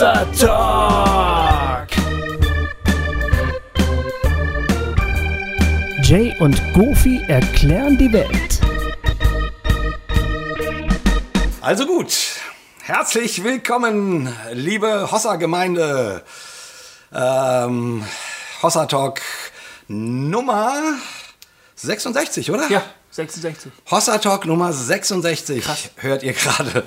Hossa Talk. Jay und Goofy erklären die Welt. Also gut, herzlich willkommen, liebe Hossa-Gemeinde. Ähm, Hossa Talk Nummer 66, oder? Ja, 66. Hossa Talk Nummer 66 hört ihr gerade.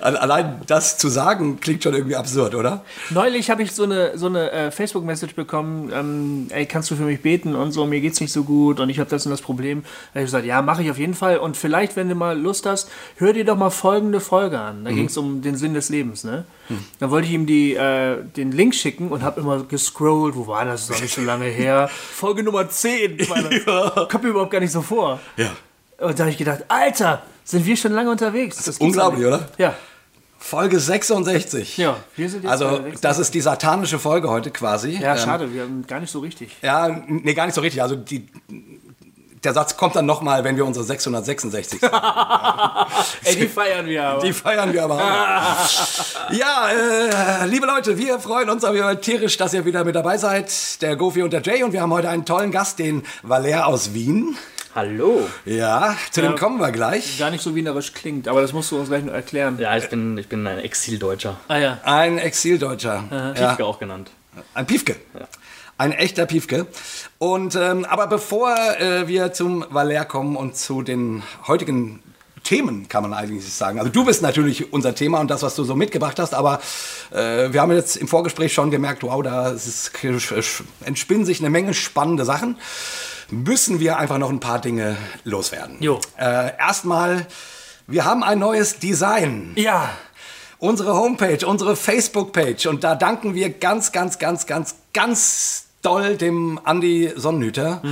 Allein das zu sagen klingt schon irgendwie absurd, oder? Neulich habe ich so eine, so eine äh, Facebook-Message bekommen, ähm, ey, kannst du für mich beten und so, mir geht's nicht so gut und ich habe das und das Problem. Da habe ich gesagt, ja, mache ich auf jeden Fall und vielleicht, wenn du mal Lust hast, hör dir doch mal folgende Folge an. Da ging es um den Sinn des Lebens, ne? Dann wollte ich ihm die, äh, den Link schicken und habe immer gescrollt, wo war das, das ist noch nicht so lange her. Folge Nummer 10 war das. Kommt mir überhaupt gar nicht so vor. Ja. Und da habe ich gedacht, Alter, sind wir schon lange unterwegs? Das, gibt's unglaublich, doch nicht. oder? Ja. Folge 66. Ja, wir sind jetzt Also, bei 66. das ist die satanische Folge heute quasi. Ja, Ähm, schade, wir haben gar nicht so richtig. Ja, nee, gar nicht so richtig. Also, die, der Satz kommt dann nochmal, wenn wir unsere 666 sagen. Ey, die feiern wir aber. Die feiern wir aber auch. Ja, äh, liebe Leute, wir freuen uns aber tierisch, dass ihr wieder mit dabei seid. Der Gofi und der Jay. Und wir haben heute einen tollen Gast, den Valer aus Wien. Hallo. Ja, zu dem Ja. kommen wir gleich. Gar nicht so wienerisch klingt, aber das musst du uns gleich noch erklären. Ja, ich bin, ich bin ein Exildeutscher. Ah ja. Ein Exildeutscher. Ja, Piefke auch genannt. ein Piefke. Ein echter Piefke. Und, ähm, aber bevor äh, wir zum Valer kommen und zu den heutigen Themen, kann man eigentlich sagen. Also du bist natürlich unser Thema und das, was du so mitgebracht hast, aber äh, wir haben jetzt im Vorgespräch schon gemerkt, wow, da ist, entspinnen sich eine Menge spannende Sachen. Müssen wir einfach noch ein paar Dinge loswerden. Jo. Äh, erstmal, wir haben ein neues Design Ja. unsere Homepage, unsere Facebook-Page. Und da danken wir ganz, ganz, ganz, ganz, ganz doll dem Andi Sonnenhüter,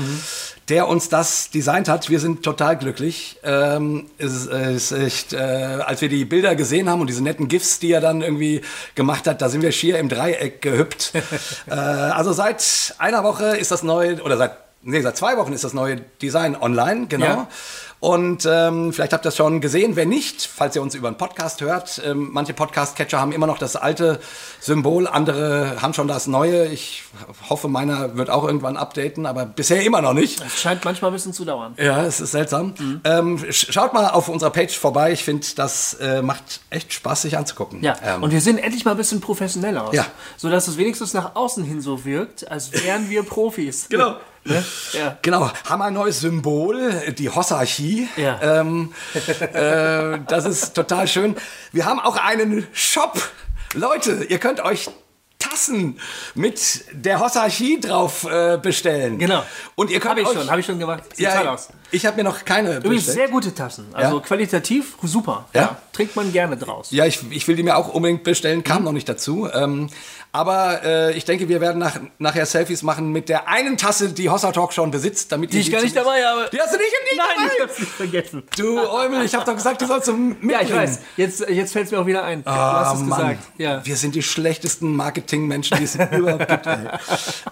der uns das designt hat. Wir sind total glücklich. Ähm, es es echt, äh, als wir die Bilder gesehen haben und diese netten GIFs, die er dann irgendwie gemacht hat, da sind wir schier im Dreieck gehüpft. äh, also seit einer Woche ist das neue, oder seit, nee, seit zwei Wochen ist das neue Design online, genau. Ja. Und ähm, vielleicht habt ihr das schon gesehen. Wenn nicht, falls ihr uns über einen Podcast hört, ähm, manche Podcast-Catcher haben immer noch das alte Symbol, andere haben schon das neue. Ich hoffe, meiner wird auch irgendwann updaten, aber bisher immer noch nicht. Es scheint manchmal ein bisschen zu dauern. Ja, es ist seltsam. Ähm, sch- schaut mal auf unserer Page vorbei. Ich finde, das äh, macht echt Spaß, sich anzugucken. Ja. Ähm, Und wir sehen endlich mal ein bisschen professioneller aus. Ja. Sodass es wenigstens nach außen hin so wirkt, als wären wir Profis. Genau. Ne? Ja. Genau, haben ein neues Symbol, die Hossarchie. Ja. Ähm, äh, das ist total schön. Wir haben auch einen Shop. Leute, ihr könnt euch Tassen mit der Hossarchie drauf äh, bestellen. Genau. Und ihr könnt Habe ich euch, schon, habe ich schon gemacht. Sieht toll ja, aus. Ich habe mir noch keine Übrigens sehr gute Tassen. Also Ja? qualitativ super. Ja? Trinkt man gerne draus. Ja, ich, ich will die mir auch unbedingt bestellen, kam noch nicht dazu. Ähm, aber äh, ich denke, wir werden nach, nachher Selfies machen mit der einen Tasse, die Hossa Talk schon besitzt, damit Die ihr ich gar nicht dabei habe. Die hast du nicht, nicht Nein, dabei? ich hab's nicht vergessen. Du Eumel, ich hab doch gesagt, du sollst zum Mitbringen. Ja, ich weiß. Jetzt, jetzt fällt es mir auch wieder ein. du Ah, hast es Mann. gesagt. Ja. Wir sind die schlechtesten Marketingmenschen, die es überhaupt gibt. Ey.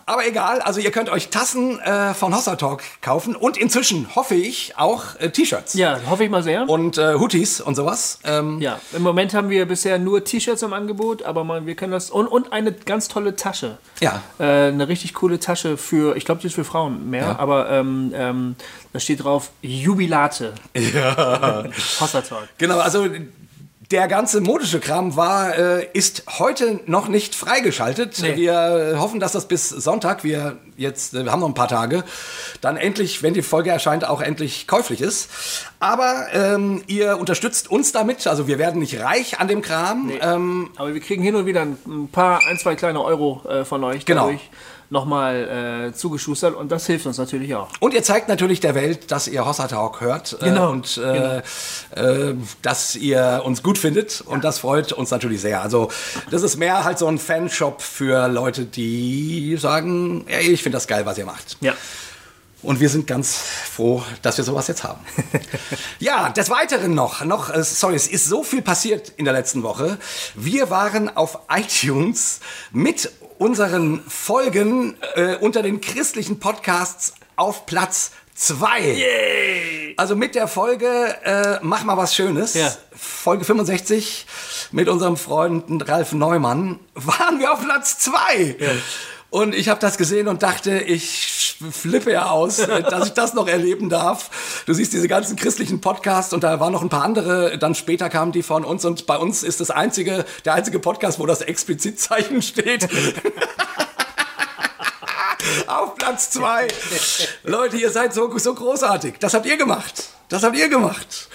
Aber egal, also ihr könnt euch Tassen äh, von Hossa Talk kaufen und inzwischen hoffe ich auch äh, T-Shirts ja, hoffe ich mal sehr. und äh, Hoodies und sowas. Ähm, Ja, im Moment haben wir bisher nur T-Shirts im Angebot, aber mal, wir können das. Und, und eine ganz tolle Tasche. Ja. Äh, eine richtig coole Tasche für, ich glaube, die ist für Frauen mehr, Ja. aber ähm, ähm, da steht drauf Jubilate. Ja. Hossa Talk. Genau, also der ganze modische Kram war, äh, ist heute noch nicht freigeschaltet. Nee. Wir hoffen, dass das bis Sonntag, wir jetzt äh, wir haben noch ein paar Tage, dann endlich, wenn die Folge erscheint, auch endlich käuflich ist. Aber ähm, ihr unterstützt uns damit, also wir werden nicht reich an dem Kram. Ähm, Aber wir kriegen hin und wieder ein, ein paar, ein, zwei kleine Euro äh, von euch Genau. dadurch nochmal äh, zugeschustert und das hilft uns natürlich auch. und ihr zeigt natürlich der Welt, dass ihr Hossa Talk hört äh, Genau, und äh, äh, dass ihr uns gut findet und das freut uns natürlich sehr. Also das ist mehr halt so ein Fanshop für Leute, die sagen, ey, ich finde das geil, was ihr macht. Ja. Und wir sind ganz froh, dass wir sowas jetzt haben. ja, des Weiteren noch, noch, äh, sorry, es ist so viel passiert in der letzten Woche. Wir waren auf iTunes mit unseren Folgen äh, unter den christlichen Podcasts auf Platz zwei. Also mit der Folge äh, Mach mal was Schönes, Ja. Folge 65 mit unserem Freund Ralf Neumann, waren wir auf Platz zwei. Und ich habe das gesehen und dachte, ich flippe ja aus, dass ich das noch erleben darf. Du siehst diese ganzen christlichen Podcasts und da waren noch ein paar andere, dann später kamen die von uns und bei uns ist das einzige, der einzige Podcast, wo das Explizitzeichen steht. Auf Platz zwei. Leute, ihr seid so, so großartig. Das habt ihr gemacht. Das habt ihr gemacht.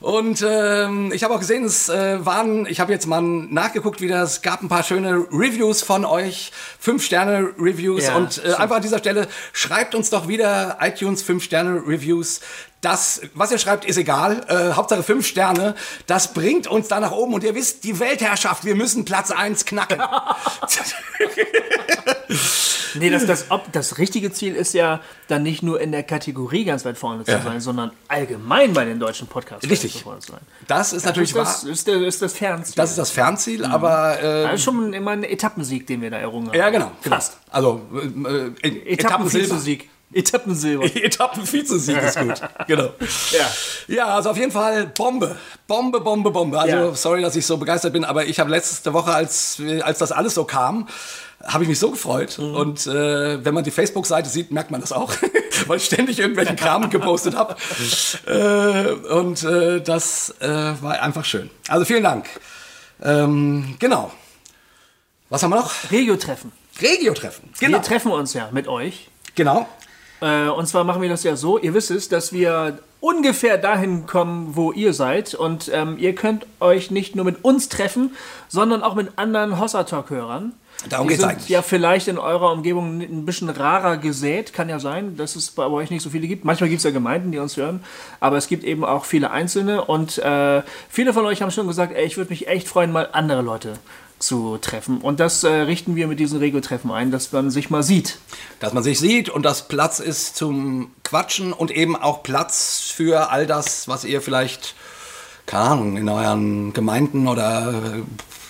Und ähm, ich habe auch gesehen, es äh, waren, ich habe jetzt mal nachgeguckt wieder, es gab ein paar schöne Reviews von euch, Fünf-Sterne-Reviews. Ja, und äh, einfach an dieser Stelle, schreibt uns doch wieder iTunes Fünf-Sterne-Reviews. Das, was ihr schreibt, ist egal. Äh, Hauptsache fünf Sterne. Das bringt uns da nach oben. Und ihr wisst, die Weltherrschaft, wir müssen Platz eins knacken. Nee, das, das, ob, das richtige Ziel ist ja dann nicht nur in der Kategorie ganz weit vorne zu Ja. sein, sondern allgemein bei den deutschen Podcasts Richtig. ganz weit vorne zu sein. Das ist natürlich ist das, wahr. ist, ist das Fernziel. Das ist das Fernziel, aber äh, das ist schon immer ein Etappensieg, den wir da errungen haben. ja genau, genau. Fast. Also äh, äh, Etappensilber. Etappensilber. Etappenvizesieg ist gut. genau. Ja. Ja, also auf jeden Fall Bombe. Bombe, Bombe, Bombe. Also Ja. sorry, dass ich so begeistert bin, aber ich habe letzte Woche, als, als das alles so kam, habe ich mich so gefreut. Mhm. Und äh, wenn man die Facebook-Seite sieht, merkt man das auch, weil ich ständig irgendwelchen Kram gepostet habe. äh, und äh, das äh, war einfach schön. Also vielen Dank. Ähm, genau. Was haben wir noch? Regio-Treffen. Regio-Treffen. Genau. Wir treffen uns ja mit euch. genau. Äh, und zwar machen wir das ja so, ihr wisst es, dass wir ungefähr dahin kommen, wo ihr seid. Und ähm, ihr könnt euch nicht nur mit uns treffen, sondern auch mit anderen Hossa Talk-Hörern. Darum geht's sind eigentlich. ja vielleicht in eurer Umgebung ein bisschen rarer gesät. Kann ja sein, dass es bei euch nicht so viele gibt. Manchmal gibt es ja Gemeinden, die uns hören. Aber es gibt eben auch viele Einzelne. Und äh, viele von euch haben schon gesagt, ey, ich würde mich echt freuen, mal andere Leute zu treffen. Und das äh, richten wir mit diesen Regio-Treffen ein, dass man sich mal sieht. dass man sich sieht und dass Platz ist zum Quatschen und eben auch Platz für all das, was ihr vielleicht, keine Ahnung, in euren Gemeinden oder äh,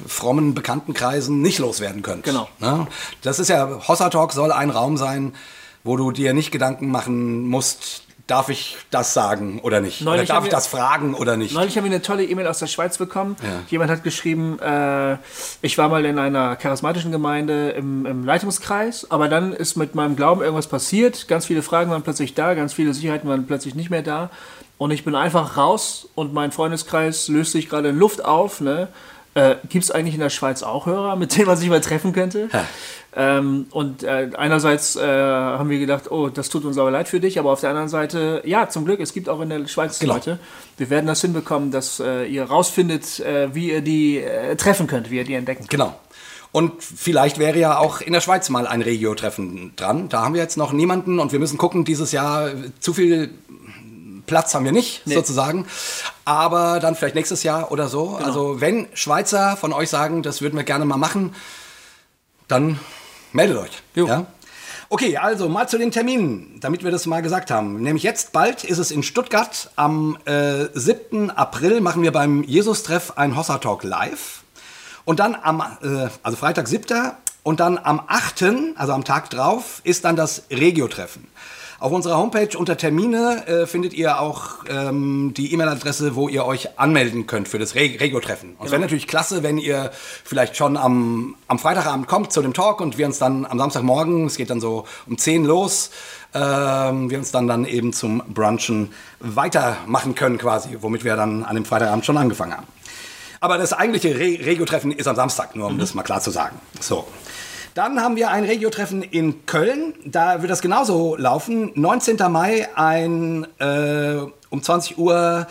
frommen Bekanntenkreisen nicht loswerden könnt. Genau. Ne? Das ist ja, Hossa Talk soll ein Raum sein, wo du dir nicht Gedanken machen musst, darf ich das sagen oder nicht? Neulich oder darf ich das fragen oder nicht? Neulich haben wir eine tolle E-Mail aus der Schweiz bekommen. Ja. Jemand hat geschrieben, äh, ich war mal in einer charismatischen Gemeinde im, im Leitungskreis, aber dann ist mit meinem Glauben irgendwas passiert. Ganz viele Fragen waren plötzlich da, ganz viele Sicherheiten waren plötzlich nicht mehr da. Und ich bin einfach raus und mein Freundeskreis löst sich gerade in Luft auf. Ne? Äh, Gibt es eigentlich in der Schweiz auch Hörer, mit denen man sich mal treffen könnte? Ähm, und äh, einerseits äh, haben wir gedacht, oh, das tut uns aber leid für dich, aber auf der anderen Seite, ja, zum Glück, es gibt auch in der Schweiz Genau. Leute. Wir werden das hinbekommen, dass äh, ihr rausfindet, äh, wie ihr die äh, treffen könnt, wie ihr die entdecken könnt. Genau. Und vielleicht wäre ja auch in der Schweiz mal ein Regio-Treffen dran. Da haben wir jetzt noch niemanden und wir müssen gucken, dieses Jahr zu viel Platz haben wir nicht, sozusagen. Aber dann vielleicht nächstes Jahr oder so. Genau. Also wenn Schweizer von euch sagen, das würden wir gerne mal machen, dann meldet euch. Jo. Ja? Okay, also mal zu den Terminen, damit wir das mal gesagt haben. Nämlich jetzt bald ist es in Stuttgart. Am äh, 7. April machen wir beim Jesus-Treff ein Hossa Talk live. Und dann am, äh, also Freitag 7. Und dann am 8., also am Tag drauf, ist dann das Regio-Treffen. Auf unserer Homepage unter Termine äh, findet ihr auch ähm, die E-Mail-Adresse, wo ihr euch anmelden könnt für das Re Regio-Treffen. Und es wäre natürlich klasse, wenn ihr vielleicht schon am, am Freitagabend kommt zu dem Talk und wir uns dann am Samstagmorgen, es geht dann so um 10 los, ähm, wir uns dann, dann eben zum Brunchen weitermachen können quasi, womit wir dann an dem Freitagabend schon angefangen haben. Aber das eigentliche Re Regio-Treffen ist am Samstag, nur um das mal klar zu sagen. So. Dann haben wir ein Regio-Treffen in Köln. Da wird das genauso laufen. 19. Mai ein, äh, um 20 Uhr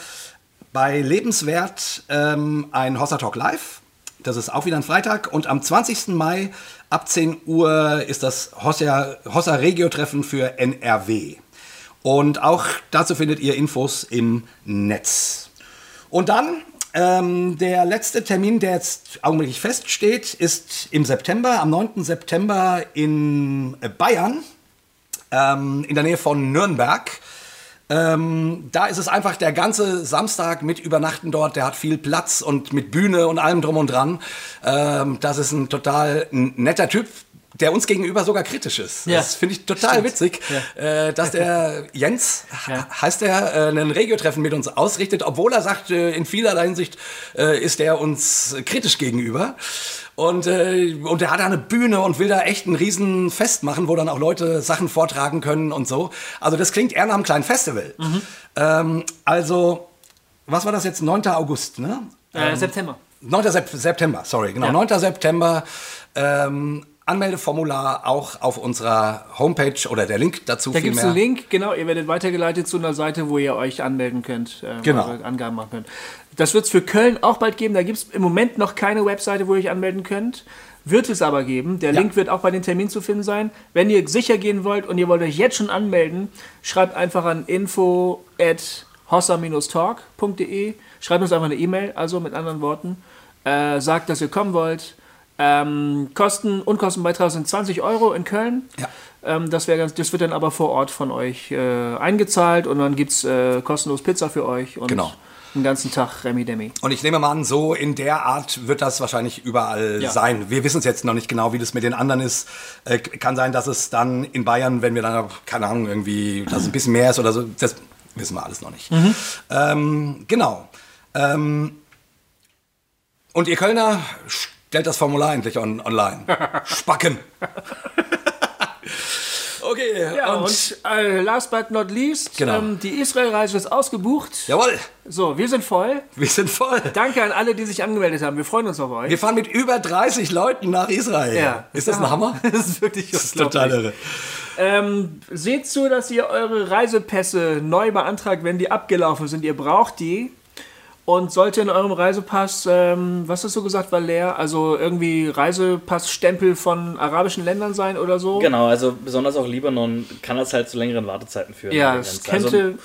bei Lebenswert ähm, ein Hossa Talk Live. Das ist auch wieder ein Freitag. Und am 20. Mai ab 10 Uhr ist das Hossa, Hossa Regio-Treffen für NRW. Und auch dazu findet ihr Infos im Netz. Und dann ähm, der letzte Termin, der jetzt augenblicklich feststeht, ist im September, am 9. September in äh, Bayern, ähm, in der Nähe von Nürnberg. Ähm, da ist es einfach der ganze Samstag mit Übernachten dort. Der hat viel Platz und mit Bühne und allem drum und dran. Ähm, das ist ein total netter Typ, der uns gegenüber sogar kritisch ist. Ja, Das finde ich total witzig, äh, dass der Jens, Ja. heißt er, äh, ein Regio-Treffen mit uns ausrichtet, obwohl er sagt, äh, in vielerlei Hinsicht äh, ist er uns kritisch gegenüber. Und, äh, und er hat da eine Bühne und will da echt ein riesen Fest machen, wo dann auch Leute Sachen vortragen können und so. Also das klingt eher nach einem kleinen Festival. Ähm, also, was war das jetzt? 9. August, ne? Äh, September. 9. Sep September, sorry, genau. Ja. 9. September. Ähm, Anmeldeformular auch auf unserer Homepage oder der Link dazu Da gibt es einen Link, genau, ihr werdet weitergeleitet zu einer Seite, wo ihr euch anmelden könnt, äh, Genau. eure Angaben machen könnt. Das wird es für Köln auch bald geben. Da gibt es im Moment noch keine Webseite, wo ihr euch anmelden könnt. Wird es aber geben. Der Ja. Link wird auch bei den Terminen zu finden sein. Wenn ihr sicher gehen wollt und ihr wollt euch jetzt schon anmelden, schreibt einfach an info at hossa-talk.de. Schreibt uns einfach eine E-Mail, also mit anderen Worten. Äh, sagt, dass ihr kommen wollt. Ähm, Kosten, Unkostenbeitrag sind 20 Euro in Köln. Ja. Ähm, das, ganz, das wird dann aber vor Ort von euch äh, eingezahlt und dann gibt es äh, kostenlos Pizza für euch und Genau. einen ganzen Tag Remi Demi. Und ich nehme mal an, so in der Art wird das wahrscheinlich überall Ja. sein. Wir wissen es jetzt noch nicht genau, wie das mit den anderen ist. Äh, kann sein, dass es dann in Bayern, wenn wir dann, keine Ahnung, irgendwie, dass es ein bisschen mehr ist oder so, das wissen wir alles noch nicht. Ähm, genau. Ähm, und ihr Kölner, stellt das Formular endlich on, online. Spacken. okay, Ja, und, und, äh, last but not least, Genau. ähm, die Israel-Reise ist ausgebucht. jawohl, So, wir sind voll. wir sind voll. Danke an alle, die sich angemeldet haben. Wir freuen uns auf euch. Wir fahren mit über 30 Leuten nach Israel. Ja. Ist das ein Hammer? das ist wirklich Das ist total irre. Ähm, seht zu, dass ihr eure Reisepässe neu beantragt, wenn die abgelaufen sind. Ihr braucht die. Und sollte in eurem Reisepass, ähm, was hast du gesagt, war leer? Also irgendwie Reisepassstempel von arabischen Ländern sein oder so? Genau, also besonders auch Libanon kann das halt zu längeren Wartezeiten führen. Ja, Grenze. Also, könnte.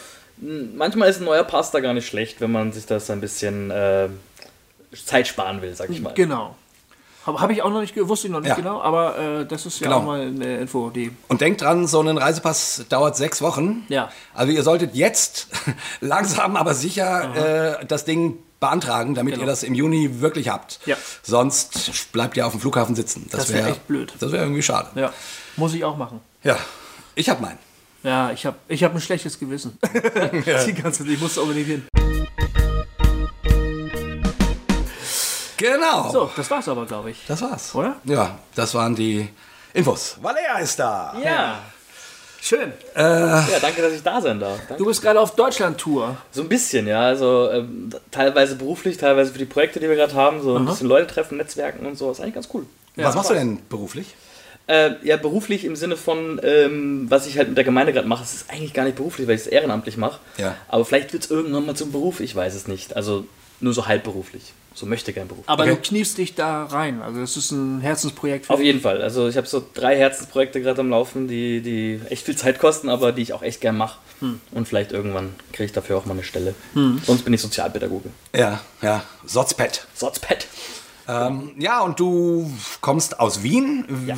m, manchmal ist ein neuer Pass da gar nicht schlecht, wenn man sich das ein bisschen äh, Zeit sparen will, sag ich mal. genau. Habe hab ich auch noch nicht, ge- wusste ich noch nicht Ja. genau, aber äh, das ist ja Genau. auch mal eine Info, die. Und denkt dran, so ein Reisepass dauert sechs Wochen. Ja. Also ihr solltet jetzt langsam, aber sicher äh, das Ding beantragen, damit ihr das im Juni wirklich habt. Genau. Ja. Sonst bleibt ihr auf dem Flughafen sitzen. Das wär echt blöd. Das wäre irgendwie schade. Ja, muss ich auch machen. Ja, ich habe meinen. Ja, ich habe ich hab ein schlechtes Gewissen. Die ganze ich musste unbedingt hin. Genau. So, das war's aber, glaube ich. Das war's. Oder? Ja, das waren die Infos. Valea ist da. Ja. Schön. ja, danke, dass ich da sein darf. Danke. Du bist gerade auf Deutschland-Tour. So ein bisschen, ja. Also ähm, teilweise beruflich, teilweise für die Projekte, die wir gerade haben. So ein bisschen Leute treffen, Netzwerken und so. ist eigentlich ganz cool. Was machst du denn beruflich? Äh, ja, beruflich im Sinne von, ähm, was ich halt mit der Gemeinde gerade mache, es ist eigentlich gar nicht beruflich, weil ich es ehrenamtlich mache. Ja. Aber vielleicht wird es irgendwann mal zum Beruf, ich weiß es nicht. Also nur so halbberuflich. So möchte gern Beruf. Aber Okay. du kniefst dich da rein. Also das ist ein Herzensprojekt für Auf jeden Fall. Also ich habe so drei Herzensprojekte gerade am Laufen, die, die echt viel Zeit kosten, aber die ich auch echt gern mache. Und vielleicht irgendwann kriege ich dafür auch mal eine Stelle. Sonst bin ich Sozialpädagoge. Ja, ja. Sotzpet. Sotzpet. Ähm, ja, und du kommst aus Wien. Ja.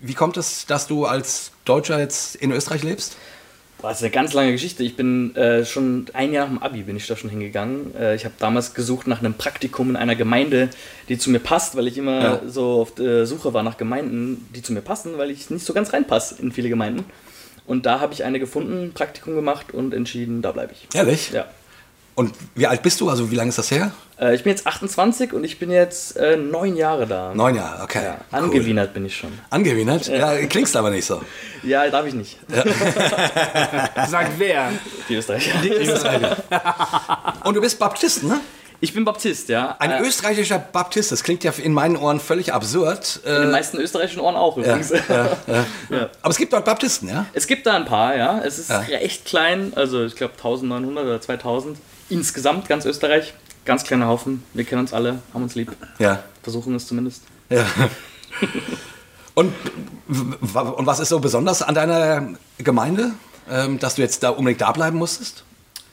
Wie kommt es, dass du als Deutscher jetzt in Österreich lebst? Boah, Das ist eine ganz lange Geschichte. Ich bin äh, schon ein Jahr nach dem Abi bin ich da schon hingegangen. Äh, ich habe damals gesucht nach einem Praktikum in einer Gemeinde, die zu mir passt, weil ich immer Ja. so auf der Suche war nach Gemeinden, die zu mir passen, weil ich nicht so ganz reinpasse in viele Gemeinden. Und da habe ich eine gefunden, Praktikum gemacht und entschieden, da bleibe ich. Ehrlich? Ja. Und wie alt bist du? Also wie lange ist das her? Äh, ich bin jetzt 28 und ich bin jetzt äh, neun Jahre da. Neun Jahre, okay. Ja, Cool. angewienert bin ich schon. Angewienert? Ja, klingst aber nicht so. Ja, darf ich nicht. Sagt wer? Die Österreicher. Und du bist Baptist, ne? Ich bin Baptist, ja. Ein Äh, österreichischer Baptist. Das klingt ja in meinen Ohren völlig absurd. in den Äh, meisten österreichischen Ohren auch übrigens. aber es gibt dort Baptisten, ja? Es gibt da ein paar, ja. Es ist Ja. recht klein, also ich glaube 1900 oder 2000 insgesamt, ganz Österreich. Ganz kleiner Haufen. Wir kennen uns alle, haben uns lieb. Ja. Versuchen es zumindest. ja. Und, und was ist so besonders an deiner Gemeinde, ähm, dass du jetzt da unbedingt da bleiben musstest?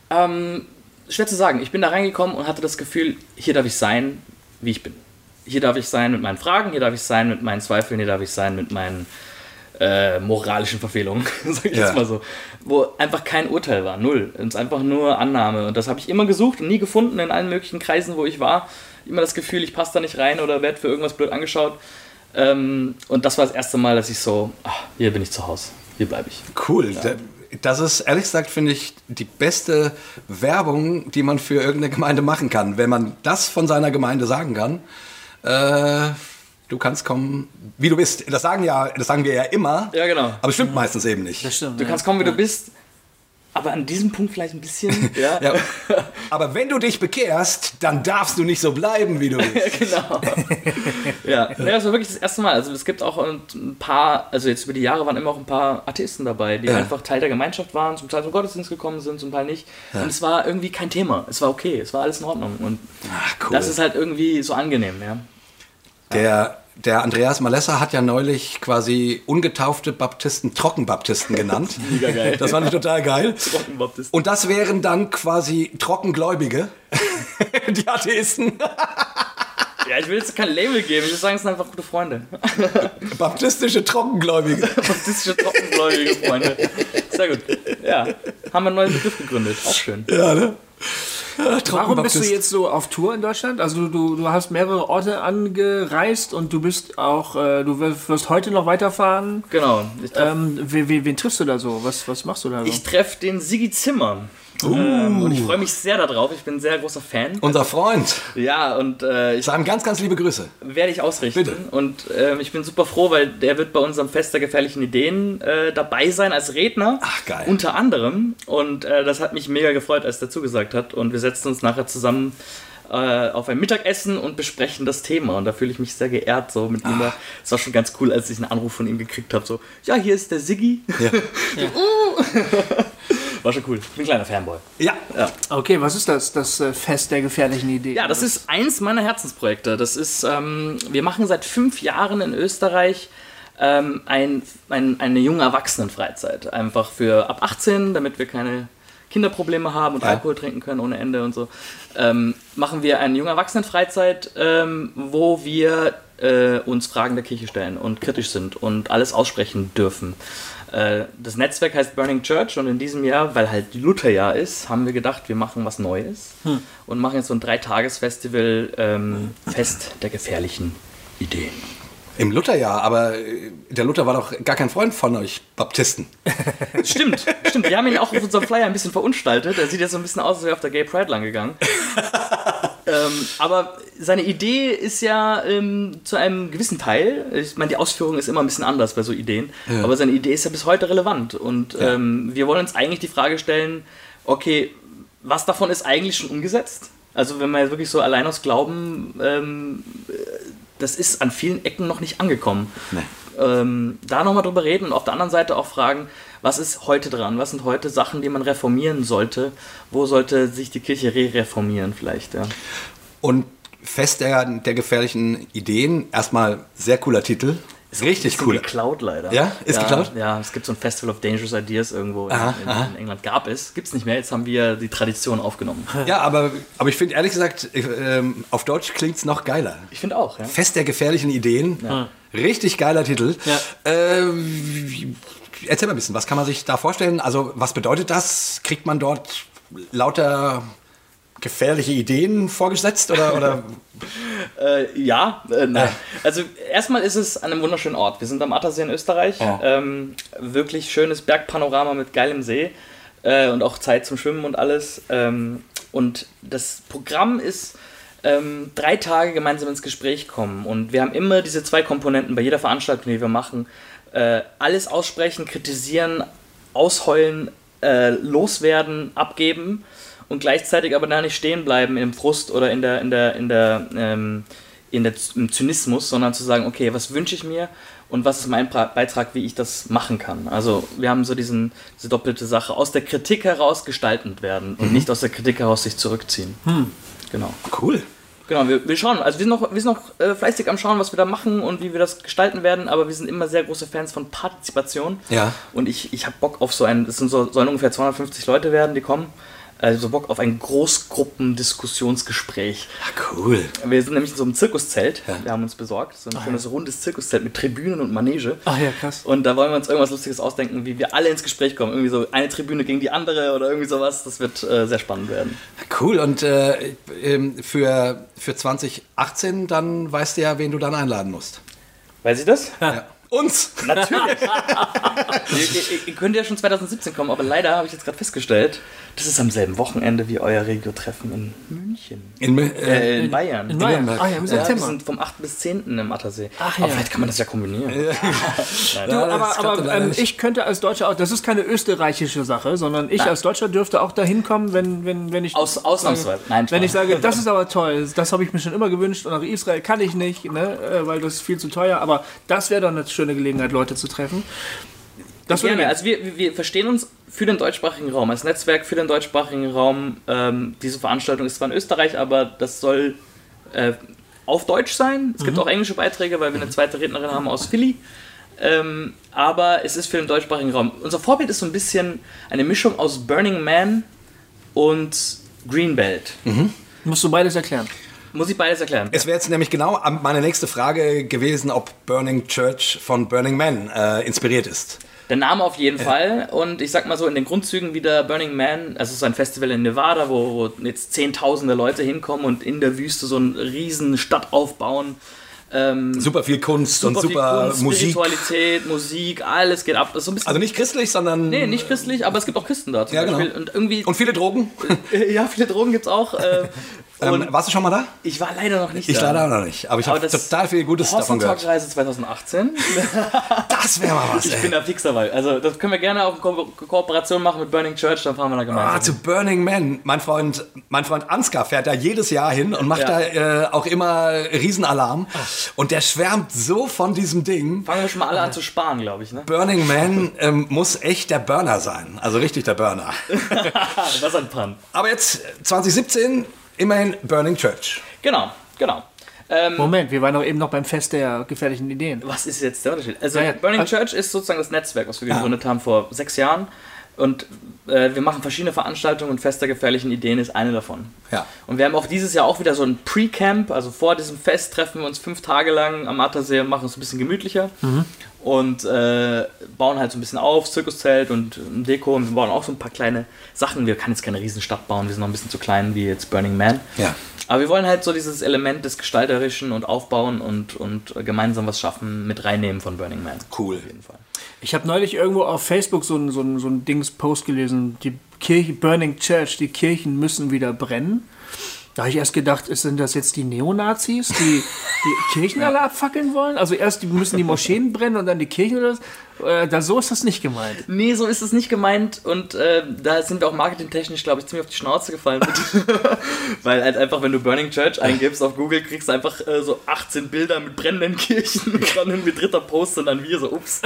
Ähm, schwer zu sagen. Ich bin da reingekommen und hatte das Gefühl, hier darf ich sein, wie ich bin. Hier darf ich sein mit meinen Fragen, hier darf ich sein mit meinen Zweifeln, hier darf ich sein mit meinen äh, moralischen Verfehlungen, sag ich Ja. jetzt mal so. Wo einfach kein Urteil war, null. Es ist einfach nur Annahme. Und das habe ich immer gesucht und nie gefunden in allen möglichen Kreisen, wo ich war. Immer das Gefühl, ich passe da nicht rein oder werde für irgendwas blöd angeschaut. Ähm, und das war das erste Mal, dass ich so, ach, hier bin ich zu Hause, hier bleibe ich. Cool. Da- Das ist, ehrlich gesagt, finde ich, die beste Werbung, die man für irgendeine Gemeinde machen kann. Wenn man das von seiner Gemeinde sagen kann, äh, du kannst kommen, wie du bist. Das sagen, ja, das sagen wir ja immer. Ja, genau. Aber es stimmt meistens eben nicht. Das stimmt. Du ja. kannst kommen, wie du bist, aber an diesem Punkt vielleicht ein bisschen, ja. Ja. Aber wenn du dich bekehrst, dann darfst du nicht so bleiben, wie du bist. genau. ja, ja, das war wirklich das erste Mal. Also es gibt auch ein paar, also jetzt über die Jahre waren immer auch ein paar Atheisten dabei, die Ja. einfach Teil der Gemeinschaft waren, zum Teil zum Gottesdienst gekommen sind, zum Teil nicht. Und es war irgendwie kein Thema. Es war okay, es war alles in Ordnung. Und Ach, cool. das ist halt irgendwie so angenehm, ja. Der, der Andreas Malessa hat ja neulich quasi ungetaufte Baptisten Trockenbaptisten genannt. Mega geil. Das fand ich total geil. Und das wären dann quasi Trockengläubige, die Atheisten. Ja, ich will jetzt kein Label geben, ich will sagen, es sind einfach gute Freunde. Baptistische Trockengläubige. Baptistische Trockengläubige Freunde. Sehr gut. Ja, haben wir einen neuen Begriff gegründet. Auch schön. Ja, ne? Warum bist du jetzt so auf Tour in Deutschland? Also du, du hast mehrere Orte angereist und du bist auch, äh, du wirst wirst heute noch weiterfahren. Genau. Ähm, wen, wen, wen triffst du da so? Was, was machst du da so? Ich treffe den Sigi Zimmer. Ähm, und ich freue mich sehr darauf. Ich bin ein sehr großer Fan. Unser Freund. Ja, und äh, ich Sagen ganz, ganz liebe Grüße. werde ich ausrichten. Bitte. Und ähm, ich bin super froh, weil der wird bei unserem Fest der gefährlichen Ideen äh, dabei sein als Redner. Ach, geil. Unter anderem. Und äh, das hat mich mega gefreut, als er zugesagt hat. Und wir setzen uns nachher zusammen äh, auf ein Mittagessen und besprechen das Thema. Und da fühle ich mich sehr geehrt so mit ihm. Es war schon ganz cool, als ich einen Anruf von ihm gekriegt habe. So, ja, hier ist der Siggi. Ja. War schon cool. Ich bin ein kleiner Fanboy. ja. Okay, was ist das? Das äh, Fest der gefährlichen Ideen? Ja, das ist eins meiner Herzensprojekte. Das ist, ähm, wir machen seit fünf Jahren in Österreich ähm, ein, ein, eine junge Erwachsenenfreizeit. Einfach für ab 18, damit wir keine Kinderprobleme haben und Ja. Alkohol trinken können ohne Ende und so. Ähm, machen wir eine junge Erwachsenenfreizeit, ähm, wo wir äh, uns Fragen der Kirche stellen und kritisch sind und alles aussprechen dürfen. Äh, Das Netzwerk heißt Burning Church und in diesem Jahr, weil halt Lutherjahr ist, haben wir gedacht, wir machen was Neues und machen jetzt so ein Dreitagesfestival ähm, Fest der gefährlichen Ideen. Im Lutherjahr, aber äh, der Luther war doch gar kein Freund von euch Baptisten. Stimmt, stimmt. Wir haben ihn auch auf unserem Flyer ein bisschen verunstaltet. Er sieht jetzt so ein bisschen aus, als wäre er auf der Gay Pride lang gegangen. ähm, aber seine Idee ist ja ähm, zu einem gewissen Teil, ich meine, die Ausführung ist immer ein bisschen anders bei so Ideen, aber seine Idee ist ja bis heute relevant. Und Ja. ähm, wir wollen uns eigentlich die Frage stellen, okay, was davon ist eigentlich schon umgesetzt? Also wenn jetzt wirklich so allein aus Glauben, ähm, äh, das ist an vielen Ecken noch nicht angekommen Nee. Ähm, da nochmal drüber reden und auf der anderen Seite auch fragen, was ist heute dran? Was sind heute Sachen, die man reformieren sollte? Wo sollte sich die Kirche re-reformieren vielleicht? Ja. Und Fest der, der gefährlichen Ideen, erstmal sehr cooler Titel. Richtig Bisschen cool. geklaut leider. Ja? Ist ja, geklaut? Ja, es gibt so ein Festival of Dangerous Ideas irgendwo in, Aha, in, aha. in England. Gab es, gibt es nicht mehr. Jetzt haben wir die Tradition aufgenommen. Ja, aber, aber ich finde ehrlich gesagt, ich, ähm, auf Deutsch klingt es noch geiler. Ich finde auch, ja. Fest der gefährlichen Ideen. Richtig geiler Titel. Ja. Ähm, erzähl mal ein bisschen, was kann man sich da vorstellen? Also, was bedeutet das? Kriegt man dort lauter gefährliche Ideen vorgesetzt? Oder, oder? Äh, ja, äh, nein. Also erstmal ist es an einem wunderschönen Ort. Wir sind am Attersee in Österreich. Ja. Ähm, wirklich schönes Bergpanorama mit geilem See äh, und auch Zeit zum Schwimmen und alles. Ähm, und das Programm ist ähm, drei Tage gemeinsam ins Gespräch kommen. Und wir haben immer diese zwei Komponenten bei jeder Veranstaltung, die wir machen. Äh, alles aussprechen, kritisieren, ausheulen, äh, loswerden, abgeben und gleichzeitig aber da nicht stehen bleiben im Frust oder in der, in der, in der, ähm, in der, im Zynismus, sondern zu sagen, okay, was wünsche ich mir und was ist mein Beitrag, wie ich das machen kann. Also wir haben so diesen, diese doppelte Sache, aus der Kritik heraus gestaltend werden und nicht aus der Kritik heraus sich zurückziehen. Genau. Cool. Genau, wir, wir schauen, also wir sind noch, wir sind noch äh, fleißig am Schauen, was wir da machen und wie wir das gestalten werden, aber wir sind immer sehr große Fans von Partizipation. Ja. Und ich, ich habe Bock auf so ein, es sind so, sollen ungefähr 250 Leute werden, die kommen. Also Bock auf ein Großgruppendiskussionsgespräch. Ah, cool. Wir sind nämlich in so einem Zirkuszelt, Ja. wir haben uns besorgt, so ein schönes rundes Zirkuszelt mit Tribünen und Manege. Ach ja, krass. Und da wollen wir uns irgendwas Lustiges ausdenken, wie wir alle ins Gespräch kommen. Irgendwie so eine Tribüne gegen die andere oder irgendwie sowas. Das wird äh, sehr spannend werden. Cool. Und äh, ähm, für, für 2018 dann weißt du ja, wen du dann einladen musst. Weiß ich das? Ja. Uns! Natürlich. ihr, ihr, ihr könnt ja schon 2017 kommen, aber leider habe ich jetzt gerade festgestellt, das ist am selben Wochenende wie euer Regio-Treffen in München. In, äh, Äh, in Bayern. In Bayern. Ah ja, im Ja, wir September. sind vom 8. bis 10. im Attersee. Ach aber ja. vielleicht kann man das ja kombinieren. Du, Ja, das aber klappt aber leider ähm, ich könnte als Deutscher auch, das ist keine österreichische Sache, sondern ich als Deutscher dürfte auch dahin kommen, wenn, wenn, wenn ich. Aus- ausnahmsweise. Nein, wenn ich sage, das ist aber toll, das habe ich mir schon immer gewünscht und nach Israel kann ich nicht, ne, äh, weil das ist viel zu teuer, aber das wäre doch eine schöne Gelegenheit, Leute zu treffen. Das Gerne. Also wir, wir- verstehen uns für den deutschsprachigen Raum, als Netzwerk für den deutschsprachigen Raum. Ähm, diese Veranstaltung ist zwar in Österreich, aber das soll äh, auf Deutsch sein. Es gibt Mhm. auch englische Beiträge, weil wir eine zweite Rednerin haben aus Philly. Ähm, aber es ist für den deutschsprachigen Raum. Unser Vorbild ist so ein bisschen eine Mischung aus Burning Man und Greenbelt. Musst du beides erklären. Muss ich beides erklären? Es wäre jetzt nämlich genau meine nächste Frage gewesen, ob Burning Church von Burning Man äh, inspiriert ist. Der Name auf jeden Fall. Und ich sag mal so, in den Grundzügen wieder Burning Man, also es ist ein Festival in Nevada, wo, wo jetzt zehntausende Leute hinkommen und in der Wüste so eine riesen Stadt aufbauen. Ähm, Super viel Kunst und viel super Kunst, Musik. Spiritualität, Musik, alles geht ab. So Also nicht christlich, sondern. nee, nicht christlich, aber es gibt auch Christen zum Ja, genau. Beispiel. Und irgendwie, Und viele Drogen. ja, viele Drogen gibt's auch. Äh, ähm, warst du schon mal da? ich war leider noch nicht Ich da. leider auch noch nicht. Aber ich habe das total viel Gutes davon gehört. Hostentalk-Reise 2018. Das wäre mal was. Ich Ey. bin da fix dabei. Also das können wir gerne auch in Ko Kooperation machen mit Burning Church, dann fahren wir da gemeinsam. Ah, zu Burning Man. Mein Freund, mein Freund Ansgar fährt da jedes Jahr hin und macht Ja. da äh, auch immer Riesenalarm. Und der schwärmt so von diesem Ding. Fangen wir schon mal alle an zu sparen, glaube ich. Ne? Burning Man ähm, muss echt der Burner sein. Also richtig der Burner. Was ein Pun. Aber jetzt 2017 immerhin Burning Church. Genau, genau. Ähm, Moment, wir waren doch eben noch beim Fest der gefährlichen Ideen. was ist jetzt der Unterschied? Also Ja, ja. Burning Also- Church ist sozusagen das Netzwerk, was wir gegründet haben vor sechs Jahren. Und äh, wir machen verschiedene Veranstaltungen und Fest der gefährlichen Ideen ist eine davon. Ja. Und wir haben auch dieses Jahr auch wieder so ein Pre-Camp, also vor diesem Fest treffen wir uns fünf Tage lang am Attersee und machen es ein bisschen gemütlicher. Und äh, bauen halt so ein bisschen auf, Zirkuszelt und ähm, Deko und wir bauen auch so ein paar kleine Sachen. Wir können jetzt keine Riesenstadt bauen, wir sind noch ein bisschen zu klein wie jetzt Burning Man. Ja. Aber wir wollen halt so dieses Element des Gestalterischen und Aufbauen und, und äh, gemeinsam was schaffen mit reinnehmen von Burning Man. Cool. Auf jeden Fall. Ich habe neulich irgendwo auf Facebook so ein, so ein, so ein Dings-Post gelesen, die Kirche, Burning Church, die Kirchen müssen wieder brennen. Da habe ich erst gedacht, sind das jetzt die Neonazis, die die Kirchen alle abfackeln wollen? Also erst die müssen die Moscheen brennen und dann die Kirchen oder so? Äh, da, so ist das nicht gemeint. Nee, so ist es nicht gemeint und äh, da sind wir auch marketingtechnisch, glaube ich, ziemlich auf die Schnauze gefallen. Weil halt einfach, wenn du Burning Church eingibst auf Google, kriegst du einfach äh, so 18 Bilder mit brennenden Kirchen und dann irgendwie dritter Post und dann wir so, ups.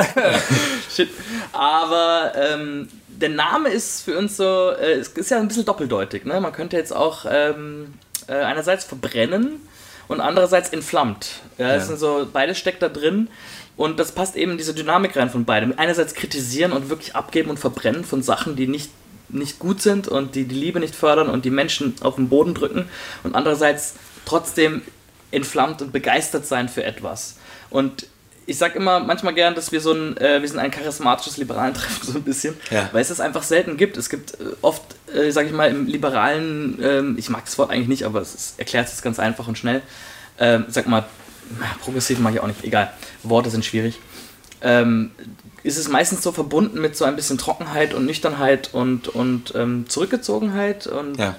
Shit. Aber ähm, der Name ist für uns so, äh, ist ja ein bisschen doppeldeutig. Ne? Man könnte jetzt auch ähm, äh, einerseits verbrennen und andererseits entflammt. Ja, das sind so, beides steckt da drin. Und das passt eben in diese Dynamik rein von beidem. Einerseits kritisieren und wirklich abgeben und verbrennen von Sachen, die nicht, nicht gut sind und die die Liebe nicht fördern und die Menschen auf den Boden drücken. Und andererseits trotzdem entflammt und begeistert sein für etwas. Und ich sag immer manchmal gern, dass wir so ein, äh, wir sind ein charismatisches liberalen Treffen, so ein bisschen, Ja. weil es das einfach selten gibt. Es gibt äh, oft, äh, sag ich mal, im liberalen, ähm, ich mag das Wort eigentlich nicht, aber es ist, erklärt es ganz einfach und schnell. Ähm, sag mal, progressiv mag ich auch nicht, egal. Worte sind schwierig. Ähm, ist es meistens so verbunden mit so ein bisschen Trockenheit und Nüchternheit und, und ähm, Zurückgezogenheit und Ja.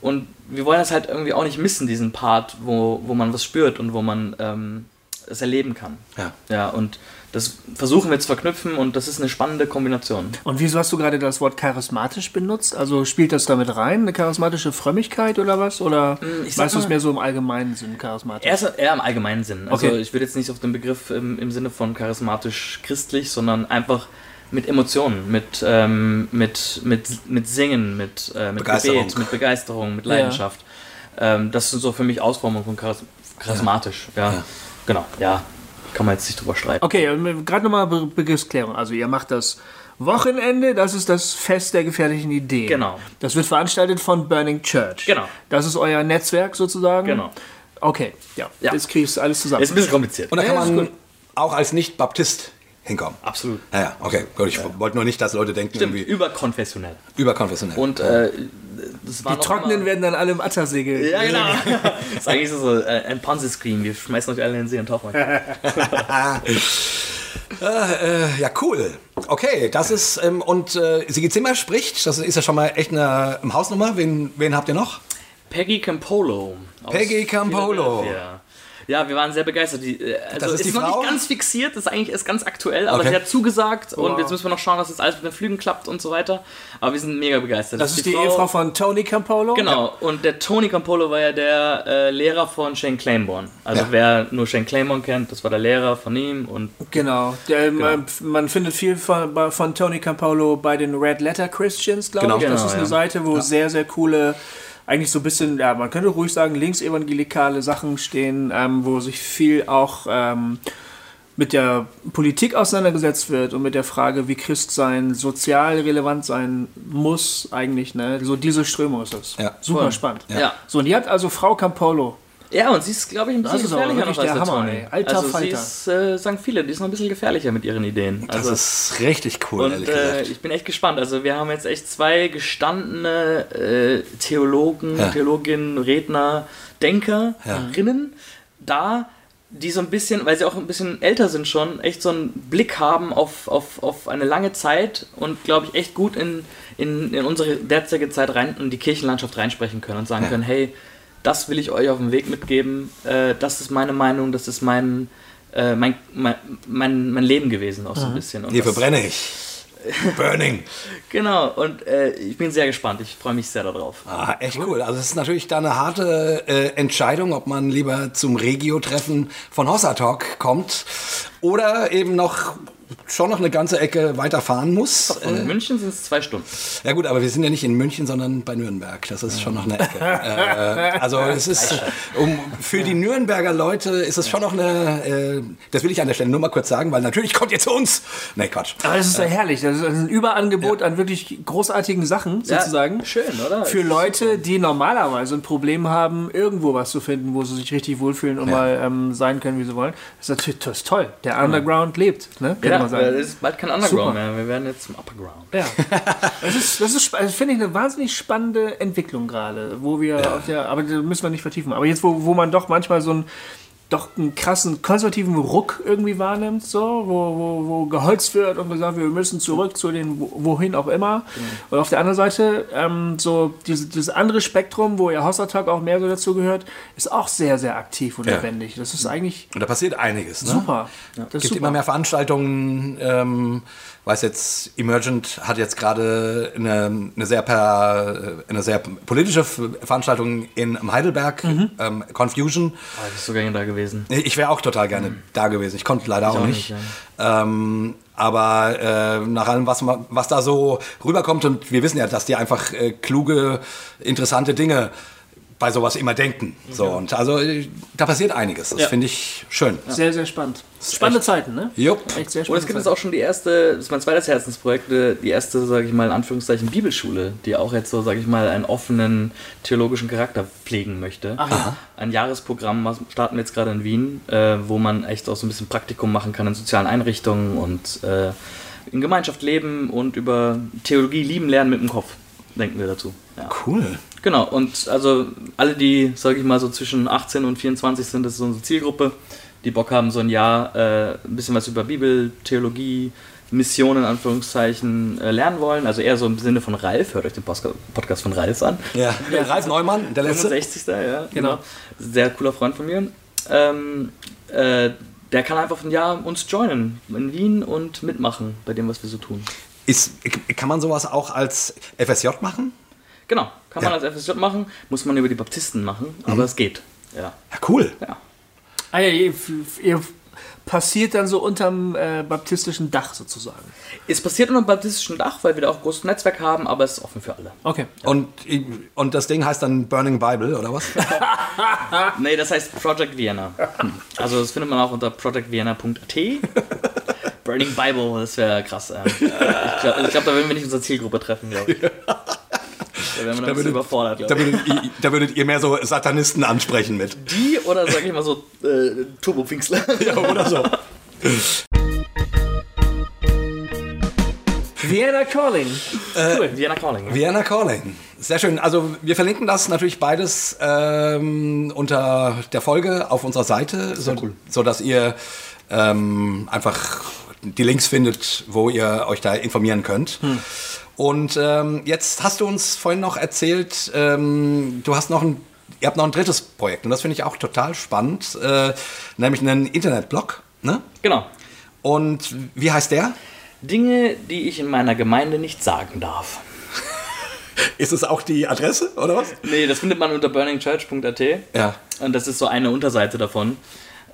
und wir wollen das halt irgendwie auch nicht missen, diesen Part, wo, wo man was spürt und wo man ähm, es erleben kann. Ja. Ja, und das versuchen wir zu verknüpfen und das ist eine spannende Kombination. Und wieso hast du gerade das Wort charismatisch benutzt? Also spielt das damit rein, eine charismatische Frömmigkeit oder was? Oder Mm, weißt du es mehr so im allgemeinen Sinn, charismatisch? Eher, eher im allgemeinen Sinn. Also Okay. ich würde jetzt nicht auf den Begriff im, im Sinne von charismatisch christlich, sondern einfach mit Emotionen, mit, ähm, mit, mit, mit Singen, mit, äh, mit Begeisterung. Gebet, mit Begeisterung, mit Leidenschaft. Ähm, das sind so für mich Ausformungen von charis charismatisch. Ja. Ja. Genau, ja. Kann man jetzt nicht drüber streiten. Okay, gerade nochmal Be Begriffsklärung. Also ihr macht das Wochenende, das ist das Fest der gefährlichen Ideen. Genau. Das wird veranstaltet von Burning Church. Genau. Das ist euer Netzwerk sozusagen. Genau. Okay, ja. Ja. Jetzt kriegst du alles zusammen. Ist ein bisschen kompliziert. Und da Ja, kann ist man auch als Nicht-Baptist hinkommen. Absolut. Naja, okay. Gut, ich wollte nur nicht, dass Leute denken, Stimmt, irgendwie überkonfessionell. überkonfessionell. Und äh, das war Die Trockenen werden dann alle im Attersee Ja, genau. das ist eigentlich so äh, ein Ponzi-Scheme. Wir schmeißen euch alle in den See und tauchen euch. Äh, ja, cool. Okay, das ist, ähm, und äh, Sigi Zimmer spricht, das ist ja schon mal echt eine ähm, Hausnummer. Wen, wen habt ihr noch? Peggy Campolo. Peggy Campolo. Philadelphia. Ja, wir waren sehr begeistert. Die, äh, also Das ist ist, die noch Frau? nicht ganz fixiert, das ist eigentlich erst ganz aktuell, aber Okay. sie hat zugesagt und jetzt müssen wir noch schauen, dass das alles mit den Flügen klappt und so weiter. Aber wir sind mega begeistert. Das ist die Ehefrau von Tony Campolo. Genau, und der Tony Campolo war ja der äh, Lehrer von Shane Claiborne. Also Ja. wer nur Shane Claiborne kennt, das war der Lehrer von ihm und Genau. Der, Man, man findet viel von, von Tony Campolo bei den Red Letter Christians, glaube Genau. ich. Das Genau, ist eine ja. Seite, wo sehr, sehr coole, eigentlich so ein bisschen, ja, man könnte ruhig sagen, linksevangelikale Sachen stehen, ähm, wo sich viel auch ähm, mit der Politik auseinandergesetzt wird und mit der Frage, wie Christsein sozial relevant sein muss, eigentlich. Ne? So diese Strömung ist das. Ja. Super Voll. spannend. Ja. So, und die hat also Frau Campolo. Ja, und sie ist, glaube ich, ein bisschen Das gefährlicher noch als der der Hammer, Tony. Alter also Falter. sie ist, äh, sagen viele, die ist noch ein bisschen gefährlicher mit ihren Ideen. Das Also, ist richtig cool, und ehrlich äh, gesagt. ich bin echt gespannt. Also wir haben jetzt echt zwei gestandene äh, Theologen, Ja. Theologinnen, Redner, Denkerinnen da, die so ein bisschen, weil sie auch ein bisschen älter sind schon, echt so einen Blick haben auf, auf, auf eine lange Zeit und glaube ich echt gut in, in, in unsere derzeitige Zeit rein und die Kirchenlandschaft reinsprechen können und sagen Ja. können, hey, das will ich euch auf den Weg mitgeben, äh, das ist meine Meinung, das ist mein, äh, mein, mein, mein, mein Leben gewesen auch so ein bisschen. Und Hier verbrenne ich. Burning. Genau, und äh, ich bin sehr gespannt. Ich freue mich sehr darauf. Ah, echt cool. Also es ist natürlich da eine harte äh, Entscheidung, ob man lieber zum Regio-Treffen von Hossa Talk kommt oder eben noch schon noch eine ganze Ecke weiterfahren muss. Von Äh, München sind es zwei Stunden. ja gut, aber wir sind ja nicht in München, sondern bei Nürnberg. Das ist schon noch eine Ecke. äh, also es ist um, für die Nürnberger Leute ist es schon noch eine. Äh, das will ich an der Stelle nur mal kurz sagen, weil natürlich kommt ihr zu uns. Nee, Quatsch. Aber das ist ja herrlich. Das ist ein Überangebot an wirklich großartigen Sachen, sozusagen. Ja, schön, oder? Für Leute, die normalerweise ein Problem haben, irgendwo was zu finden, wo sie sich richtig wohlfühlen und Ja. mal ähm, sein können, wie sie wollen. Das ist natürlich das ist toll. Der Underground lebt, ne? Ja, man sagen. es ist bald kein Underground Super. mehr. Wir werden jetzt zum Upperground. Ja. Das ist, das ist, das finde ich, eine wahnsinnig spannende Entwicklung gerade, wo wir auf der, aber da müssen wir nicht vertiefen. Aber jetzt, wo, wo man doch manchmal so einen, doch einen krassen konservativen Ruck irgendwie wahrnimmt, so, wo, wo, wo geholzt wird und gesagt, wir müssen zurück zu den, wo- wohin auch immer. Und auf der anderen Seite, ähm, so diese, dieses andere Spektrum, wo ja Hausertag auch mehr so dazu gehört, ist auch sehr, sehr aktiv und Ja. lebendig. Das ist eigentlich Und da passiert einiges. Ne? super. Es ist gibt super. immer mehr Veranstaltungen. Ähm, weiß jetzt, Emergent hat jetzt gerade eine, eine, sehr per, eine sehr politische Veranstaltung in Heidelberg, Mhm. ähm, Confusion. Ah, ich sogar da gewesen. Ich wäre auch total gerne da gewesen. Ich konnte leider auch, auch nicht. nicht, ähm, aber äh, nach allem, was, was da so rüberkommt, und wir wissen ja, dass die einfach äh, kluge, interessante Dinge bei sowas immer denken. So, und also äh, da passiert einiges. Das Ja. finde ich schön. Sehr, sehr spannend. Spannende Zeiten, ne? Jupp. Echt sehr Und spannende es gibt jetzt auch schon die erste, das ist mein zweites Herzensprojekt, äh, die erste, sage ich mal, in Anführungszeichen Bibelschule, die auch jetzt so, sage ich mal, einen offenen theologischen Charakter pflegen möchte. Ein Jahresprogramm was starten wir jetzt gerade in Wien, äh, wo man echt auch so ein bisschen Praktikum machen kann in sozialen Einrichtungen und äh, in Gemeinschaft leben und über Theologie lieben lernen mit dem Kopf, denken wir dazu. Ja. Cool. Genau, und also alle, die, sage ich mal, so zwischen 18 und 24 sind, das ist so unsere Zielgruppe, die Bock haben, so ein Jahr äh, ein bisschen was über Bibel, Theologie, Mission in Anführungszeichen äh, lernen wollen. Also eher so im Sinne von Ralf, hört euch den Podcast von Ralf an. Ja, Ralf Neumann, der letzte. 65. Ja, genau. Sehr cooler Freund von mir. Ähm, äh, der kann einfach ein Jahr uns joinen in Wien und mitmachen bei dem, was wir so tun. Ist, kann man sowas auch als FSJ machen? Genau, kann man Ja. Mhm. als FSJ machen, muss man über die Baptisten machen, aber es geht. Ja. Ja, cool. ja. Ah ja, ihr, ihr passiert dann so unterm äh, baptistischen Dach sozusagen. Es passiert unter dem baptistischen Dach, weil wir da auch ein großes Netzwerk haben, aber es ist offen für alle. Okay. Und, und das Ding heißt dann Burning Bible, oder was? Nee, das heißt Project Vienna. Also das findet man auch unter projectvienna.at. Burning Bible, das wäre krass. Ähm. Ich glaube, glaub, da würden wir nicht unsere Zielgruppe treffen, glaube ich. Da wären wir ein bisschen überfordert, da, würdet, ihr- da würdet ihr mehr so Satanisten ansprechen mit. Die oder sag ich mal so äh, Turbo-Pfingstler. Ja, oder so. Vienna Calling. Cool. Vienna Calling. Ja. Vienna Calling. Sehr schön. Also wir verlinken das natürlich beides ähm, unter der Folge auf unserer Seite, so, so dass ihr ähm, einfach die Links findet, wo ihr euch da informieren könnt. Und ähm, jetzt hast du uns vorhin noch erzählt, ähm, du hast noch ein, ihr habt noch ein drittes Projekt und das finde ich auch total spannend, äh, nämlich einen Internetblog. Ne? Genau. Und wie heißt der? Dinge, die ich in meiner Gemeinde nicht sagen darf. Ist es auch die Adresse oder was? Nee, das findet man unter burningchurch.at. Ja. Und das ist so eine Unterseite davon.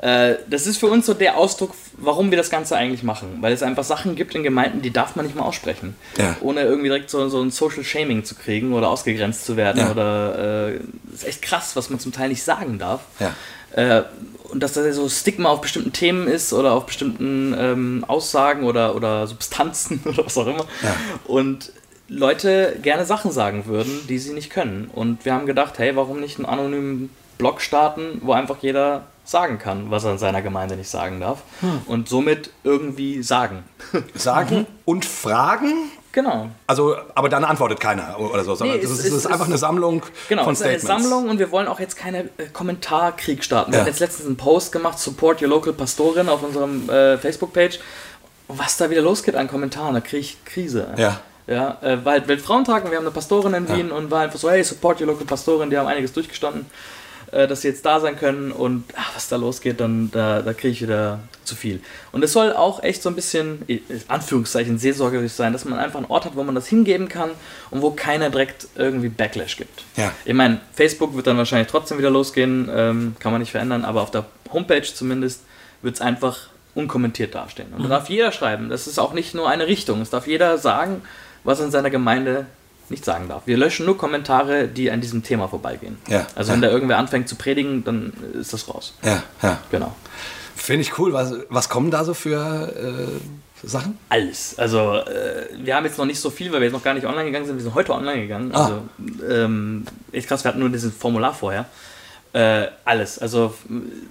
Äh, Das ist für uns so der Ausdruck, warum wir das Ganze eigentlich machen. Weil es einfach Sachen gibt in Gemeinden, die darf man nicht mal aussprechen. Ja. Ohne irgendwie direkt so, so ein Social Shaming zu kriegen oder ausgegrenzt zu werden. Ja. Oder äh, ist echt krass, was man zum Teil nicht sagen darf. Ja. Äh, und dass da so Stigma auf bestimmten Themen ist oder auf bestimmten ähm, Aussagen oder, oder Substanzen oder was auch immer. Und Leute gerne Sachen sagen würden, die sie nicht können. Und wir haben gedacht, hey, warum nicht einen anonymen Blog starten, wo einfach jeder sagen kann, was er in seiner Gemeinde nicht sagen darf. Hm. Und somit irgendwie sagen. Sagen und fragen. genau. Also, aber dann antwortet keiner oder so, Nee, es ist, ist- ist einfach eine Sammlung Genau, von es ist eine Statements. Sammlung und wir wollen auch jetzt keine äh, Kommentarkrieg starten. Wir Ja. haben jetzt letztens einen Post gemacht, Support Your Local Pastorin auf unserem äh, Facebook-Page. Was da wieder losgeht an Kommentaren, da kriege ich Krise. Ja. Ja, äh, halt Weltfrauentag und wir haben eine Pastorin in Wien und war einfach so, hey, support your local Pastorin, die haben einiges durchgestanden, äh, dass sie jetzt da sein können und ach, was da losgeht, dann da, da kriege ich wieder zu viel. Und es soll auch echt so ein bisschen, in Anführungszeichen, seelsorgerlich sein, dass man einfach einen Ort hat, wo man das hingeben kann und wo keiner direkt irgendwie Backlash gibt. Ja. Ich meine, Facebook wird dann wahrscheinlich trotzdem wieder losgehen, ähm, kann man nicht verändern, aber auf der Homepage zumindest wird es einfach unkommentiert dastehen. Und da darf jeder schreiben. Das ist auch nicht nur eine Richtung. Es darf jeder sagen, was in seiner Gemeinde nicht sagen darf. Wir löschen nur Kommentare, die an diesem Thema vorbeigehen. Ja, Also ja. wenn da irgendwer anfängt zu predigen, dann ist das raus. Ja, ja. Genau. Finde ich cool. Was, was kommen da so für äh, Sachen? Alles. Also äh, wir haben jetzt noch nicht so viel, weil wir jetzt noch gar nicht online gegangen sind. Wir sind heute online gegangen. Ah. Also ähm, echt krass, wir hatten nur dieses Formular vorher. Äh, alles. Also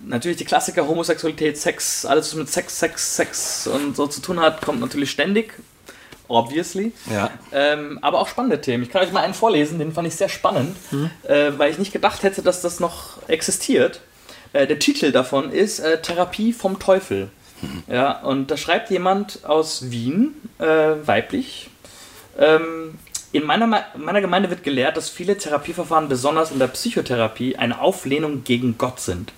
natürlich die Klassiker Homosexualität, Sex, alles was mit Sex, Sex, Sex und so zu tun hat, kommt natürlich ständig. Obviously. Ja. Ähm, aber auch spannende Themen. Ich kann euch mal einen vorlesen, den fand ich sehr spannend, äh, weil ich nicht gedacht hätte, dass das noch existiert. Äh, der Titel davon ist äh, Therapie vom Teufel. Ja, und da schreibt jemand aus Wien, äh, weiblich. Ähm, in meiner, meiner Gemeinde wird gelehrt, dass viele Therapieverfahren, besonders in der Psychotherapie, eine Auflehnung gegen Gott sind.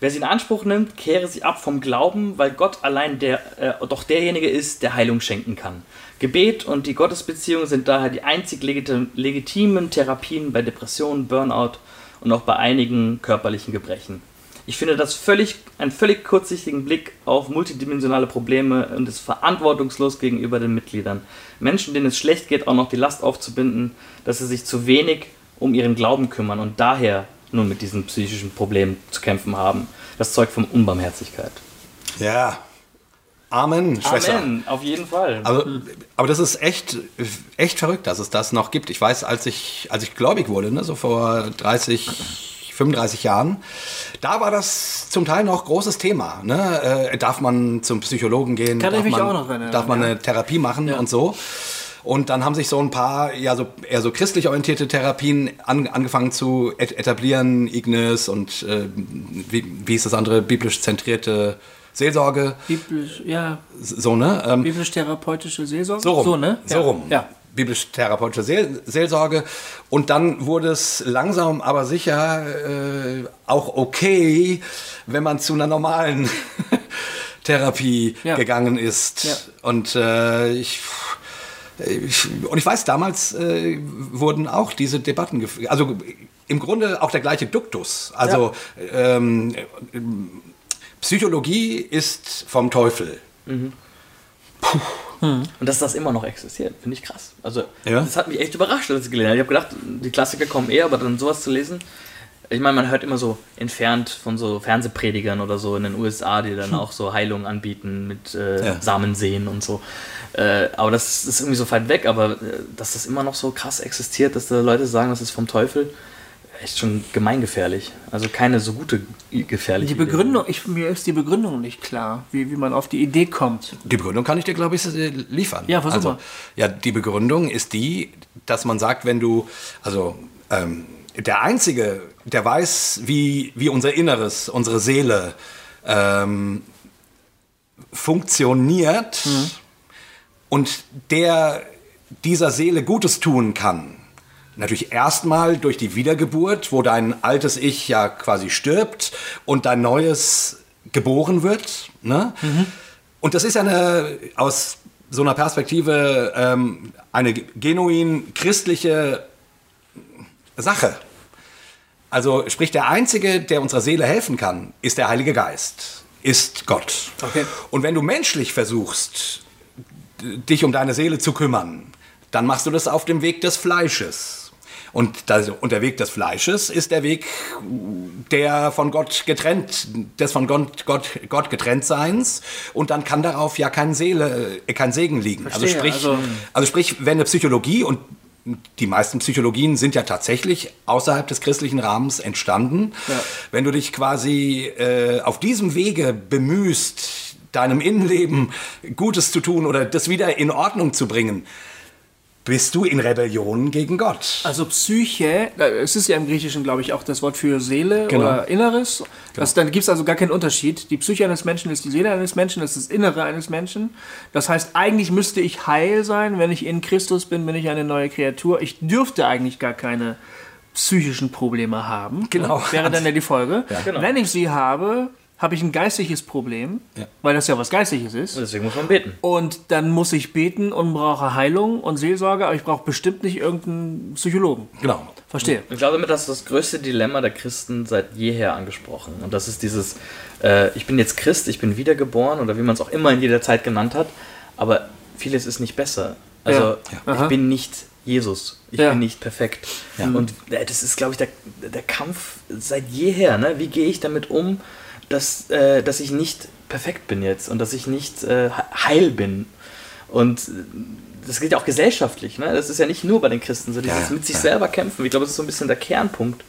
Wer sie in Anspruch nimmt, kehre sich ab vom Glauben, weil Gott allein der, äh, doch derjenige ist, der Heilung schenken kann. Gebet und die Gottesbeziehung sind daher die einzig legiti- legitimen Therapien bei Depressionen, Burnout und auch bei einigen körperlichen Gebrechen. Ich finde das völlig, einen völlig kurzsichtigen Blick auf multidimensionale Probleme und ist verantwortungslos gegenüber den Mitgliedern. Menschen, denen es schlecht geht, auch noch die Last aufzubinden, dass sie sich zu wenig um ihren Glauben kümmern und daher nun mit diesen psychischen Problemen zu kämpfen haben. Das zeugt von Unbarmherzigkeit. Ja. Amen, Schwester. Amen, auf jeden Fall. Also, aber das ist echt, echt verrückt, dass es das noch gibt. Ich weiß, als ich, als ich gläubig wurde, ne, so vor 30, 35 Jahren, da war das zum Teil noch großes Thema. Ne? Äh, darf man zum Psychologen gehen? Kann ich darf mich man, auch noch erinnern, Darf man ja. eine Therapie machen und so? Und dann haben sich so ein paar, ja, so eher so christlich orientierte Therapien an, angefangen zu et etablieren, Ignis und äh, wie, wie ist das andere, biblisch zentrierte Seelsorge, Biblisch, ja, so, ne? Ähm, biblisch-therapeutische Seelsorge. so rum. So, ne? So ja. rum. Ja. Biblisch-therapeutische Seel Seelsorge. Und dann wurde es langsam, aber sicher äh, auch okay, wenn man zu einer normalen Therapie Ja. gegangen ist. Ja. Und äh, ich. Und ich weiß, damals äh, wurden auch diese Debatten geführt. Also im Grunde auch der gleiche Duktus. Also ähm, Psychologie ist vom Teufel. Und dass das immer noch existiert, finde ich krass. Also, Ja. das hat mich echt überrascht, als ich gelesen habe. Ich habe gedacht, die Klassiker kommen eher, aber dann sowas zu lesen. Ich meine, man hört immer so entfernt von so Fernsehpredigern oder so in den USA, die dann auch so Heilungen anbieten mit äh, Hm. Ja. Samensehen und so. Äh, aber das ist irgendwie so weit weg, aber äh, dass das immer noch so krass existiert, dass da Leute sagen, das ist vom Teufel. Echt schon gemeingefährlich. Also keine so gute gefährliche Die Begründung, ich, mir ist die Begründung nicht klar, wie, wie man auf die Idee kommt. Die Begründung kann ich dir, glaube ich, äh, liefern. Ja, versuch also, mal. Ja, die Begründung ist die, dass man sagt, wenn du, also ähm, der Einzige, der weiß, wie, wie unser Inneres, unsere Seele ähm, funktioniert und der dieser Seele Gutes tun kann, Natürlich erstmal durch die Wiedergeburt, wo dein altes Ich ja quasi stirbt und dein neues geboren wird. Ne? Und das ist ja eine, aus so einer Perspektive ähm, eine genuin christliche Sache. Also sprich, der Einzige, der unserer Seele helfen kann, ist der Heilige Geist, ist Gott. Okay. Und wenn du menschlich versuchst, dich um deine Seele zu kümmern, dann machst du das auf dem Weg des Fleisches. Und, das, und der Weg des Fleisches ist der Weg der von Gott getrennt, des von Gott, Gott, Gott getrennt Seins. Und dann kann darauf ja kein Seele, äh, kein Segen liegen. also Verstehe, sprich, also- also sprich, wenn eine Psychologie und die meisten Psychologien sind ja tatsächlich außerhalb des christlichen Rahmens entstanden. Wenn du dich quasi äh, auf diesem Wege bemühst, deinem Innenleben Gutes zu tun oder das wieder in Ordnung zu bringen, bist du in Rebellion gegen Gott. Also Psyche, äh, es ist ja im Griechischen, glaube ich, auch das Wort für Seele Genau. oder Inneres. Das, dann gibt es also gar keinen Unterschied. Die Psyche eines Menschen ist die Seele eines Menschen, das ist das Innere eines Menschen. Das heißt, eigentlich müsste ich heil sein. Wenn ich in Christus bin, bin ich eine neue Kreatur. Ich dürfte eigentlich gar keine psychischen Probleme haben. Genau. Wäre dann ja die Folge. Genau. Wenn ich sie habe, habe ich ein geistiges Problem, Ja. weil das ja was Geistliches ist. Und deswegen muss man beten. Und dann muss ich beten und brauche Heilung und Seelsorge, aber ich brauche bestimmt nicht irgendeinen Psychologen. Genau. Verstehe. Ich glaube, damit hast du das größte Dilemma der Christen seit jeher angesprochen. Und das ist dieses, äh, ich bin jetzt Christ, ich bin wiedergeboren oder wie man es auch immer in jeder Zeit genannt hat, aber vieles ist nicht besser. Also Ja. Ja. Ich bin nicht Jesus, ich Ja. bin nicht perfekt. Und äh, das ist, glaube ich, der, der Kampf seit jeher. Ne? Wie gehe ich damit um, dass, äh, dass ich nicht perfekt bin jetzt und dass ich nicht äh, heil bin? Und das gilt ja auch gesellschaftlich. Ne? Das ist ja nicht nur bei den Christen so, dieses Ja, mit sich ja. selber kämpfen. Ich glaube, das ist so ein bisschen der Kernpunkt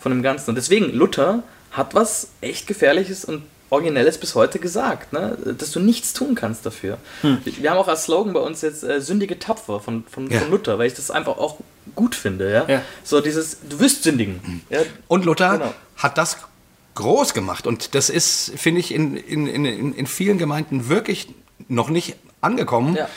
von dem Ganzen. Und deswegen, Luther hat was echt Gefährliches und Originelles bis heute gesagt, ne? dass du nichts tun kannst dafür. Wir haben auch als Slogan bei uns jetzt äh, Sündige tapfer von, von, Ja. von Luther, weil ich das einfach auch gut finde. Ja? Ja. So dieses, du wirst sündigen. Ja? Und Luther Genau. hat das groß gemacht. Und das ist, finde ich, in, in, in, in vielen Gemeinden wirklich noch nicht angekommen, Ja.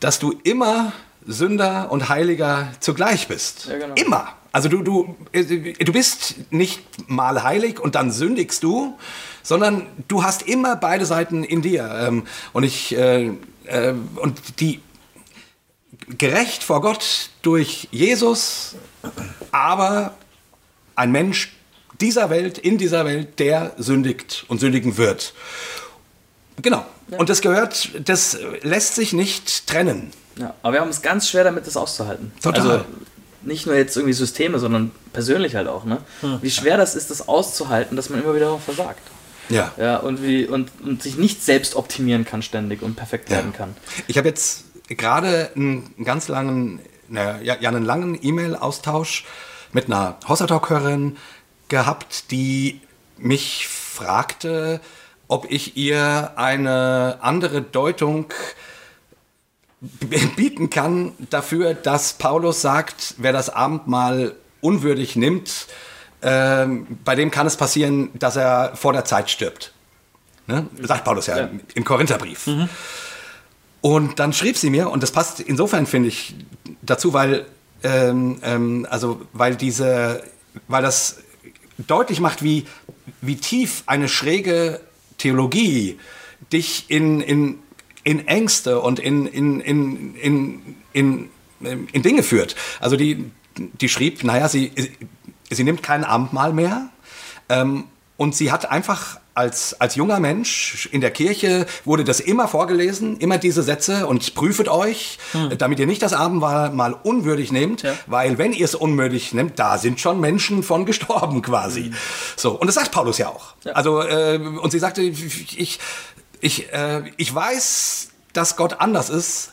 dass du immer Sünder und Heiliger zugleich bist. Ja, genau. Immer. Also du, du, äh, du bist nicht mal heilig und dann sündigst du, sondern du hast immer beide Seiten in dir. Ähm, Und ich äh, äh, und die gerecht vor Gott durch Jesus, aber ein Mensch dieser Welt, in dieser Welt, der sündigt und sündigen wird. Genau. Und das gehört, das lässt sich nicht trennen. Ja, aber wir haben es ganz schwer damit, das auszuhalten. Total. Also nicht nur jetzt irgendwie Systeme, sondern persönlich halt auch. Ne? Wie schwer das ist, das auszuhalten, dass man immer wieder versagt. Ja. Ja, und, wie, und, und sich nicht selbst optimieren kann ständig und perfekt werden kann. Ich habe jetzt gerade einen ganz langen, naja, ja, ja, einen langen E-Mail-Austausch mit einer Hossertalk-Hörerin gehabt, die mich fragte, ob ich ihr eine andere Deutung bieten kann dafür, dass Paulus sagt, wer das Abendmahl unwürdig nimmt, ähm, bei dem kann es passieren, dass er vor der Zeit stirbt. Ne? Sagt Paulus ja, Ja. im Korintherbrief. Und dann schrieb sie mir, und das passt insofern, finde ich, dazu, weil, ähm, ähm, also, weil diese, weil das deutlich macht, wie, wie tief eine schräge Theologie dich in, in, in Ängste und in, in, in, in, in, in Dinge führt. Also die, die schrieb, naja, sie, sie nimmt kein Abendmahl mehr. Ähm, und sie hat einfach als, als junger Mensch in der Kirche wurde das immer vorgelesen, immer diese Sätze und prüfet euch, damit ihr nicht das Abendmahl mal unwürdig nehmt, weil wenn ihr es unwürdig nehmt, da sind schon Menschen von gestorben quasi. So, und das sagt Paulus ja auch. Also, äh, und sie sagte, ich, ich, äh, ich weiß, dass Gott anders ist,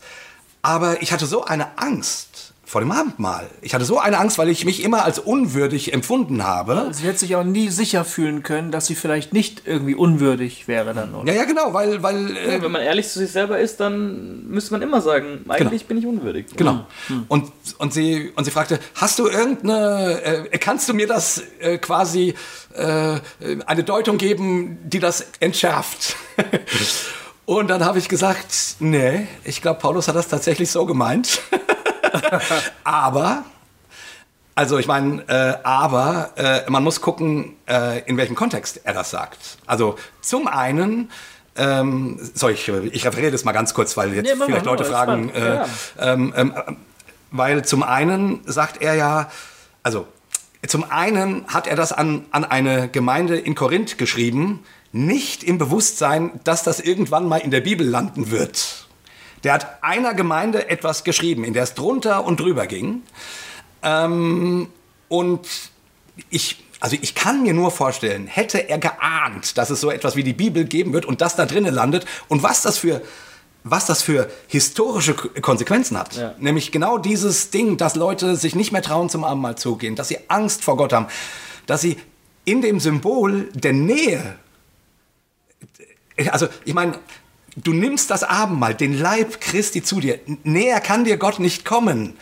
aber ich hatte so eine Angst vor dem Abendmahl. Ich hatte so eine Angst, weil ich mich immer als unwürdig empfunden habe. Sie hätte sich auch nie sicher fühlen können, dass sie vielleicht nicht irgendwie unwürdig wäre dann, oder? Ja, ja, genau, weil, weil äh, Ja, wenn man ehrlich zu sich selber ist, dann müsste man immer sagen, eigentlich bin ich unwürdig. Genau. Und, und, sie, und sie fragte, hast du irgendeine, äh, kannst du mir das äh, quasi äh, eine Deutung geben, die das entschärft? und dann habe ich gesagt, nee, ich glaube, Paulus hat das tatsächlich so gemeint. aber, also ich meine, äh, aber äh, man muss gucken, äh, in welchem Kontext er das sagt. Also zum einen, ähm, sorry, ich, ich referiere das mal ganz kurz, weil jetzt Nee, mach mal, vielleicht Leute fragen, äh, Ja. ähm, ähm, äh, weil zum einen sagt er ja, also zum einen hat er das an, an eine Gemeinde in Korinth geschrieben, nicht im Bewusstsein, dass das irgendwann mal in der Bibel landen wird. Der hat einer Gemeinde etwas geschrieben, in der es drunter und drüber ging. Ähm, und ich, also ich kann mir nur vorstellen, hätte er geahnt, dass es so etwas wie die Bibel geben wird und das da drinnen landet und was das für, was das für historische Konsequenzen hat. Ja. Nämlich genau dieses Ding, dass Leute sich nicht mehr trauen zum Abendmahl zu gehen, dass sie Angst vor Gott haben, dass sie in dem Symbol der Nähe also ich meine, du nimmst das Abendmahl, den Leib Christi zu dir. Näher kann dir Gott nicht kommen.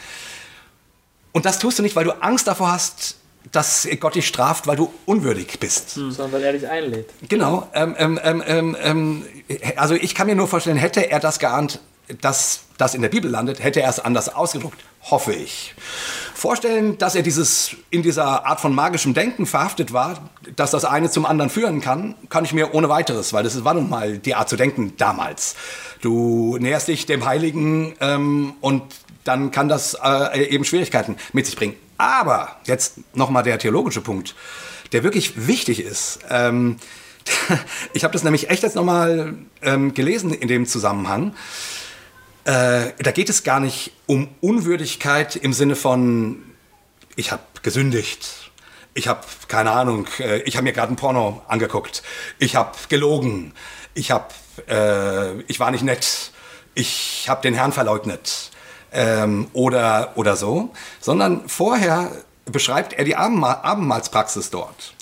Und das tust du nicht, weil du Angst davor hast, dass Gott dich straft, weil du unwürdig bist. Sondern weil er dich einlädt. Genau. Ähm, ähm, ähm, ähm, ähm, also ich kann mir nur vorstellen, hätte er das geahnt, dass das in der Bibel landet, hätte er es anders ausgedruckt. Hoffe ich. Vorstellen, dass er dieses, in dieser Art von magischem Denken verhaftet war, dass das eine zum anderen führen kann, kann ich mir ohne weiteres, weil das war nun mal die Art zu denken damals. Du näherst dich dem Heiligen ähm, und dann kann das äh, eben Schwierigkeiten mit sich bringen. Aber jetzt nochmal der theologische Punkt, der wirklich wichtig ist. Ähm, ich habe das nämlich echt jetzt nochmal ähm, gelesen in dem Zusammenhang. Äh, da geht es gar nicht um Unwürdigkeit im Sinne von, ich habe gesündigt. Ich habe, keine Ahnung, äh, ich habe mir gerade ein Porno angeguckt. Ich habe gelogen. Ich, hab, äh, ich war nicht nett. Ich habe den Herrn verleugnet. Ähm, oder, oder so. Sondern vorher beschreibt er die Abendmahl Abendmahlspraxis dort.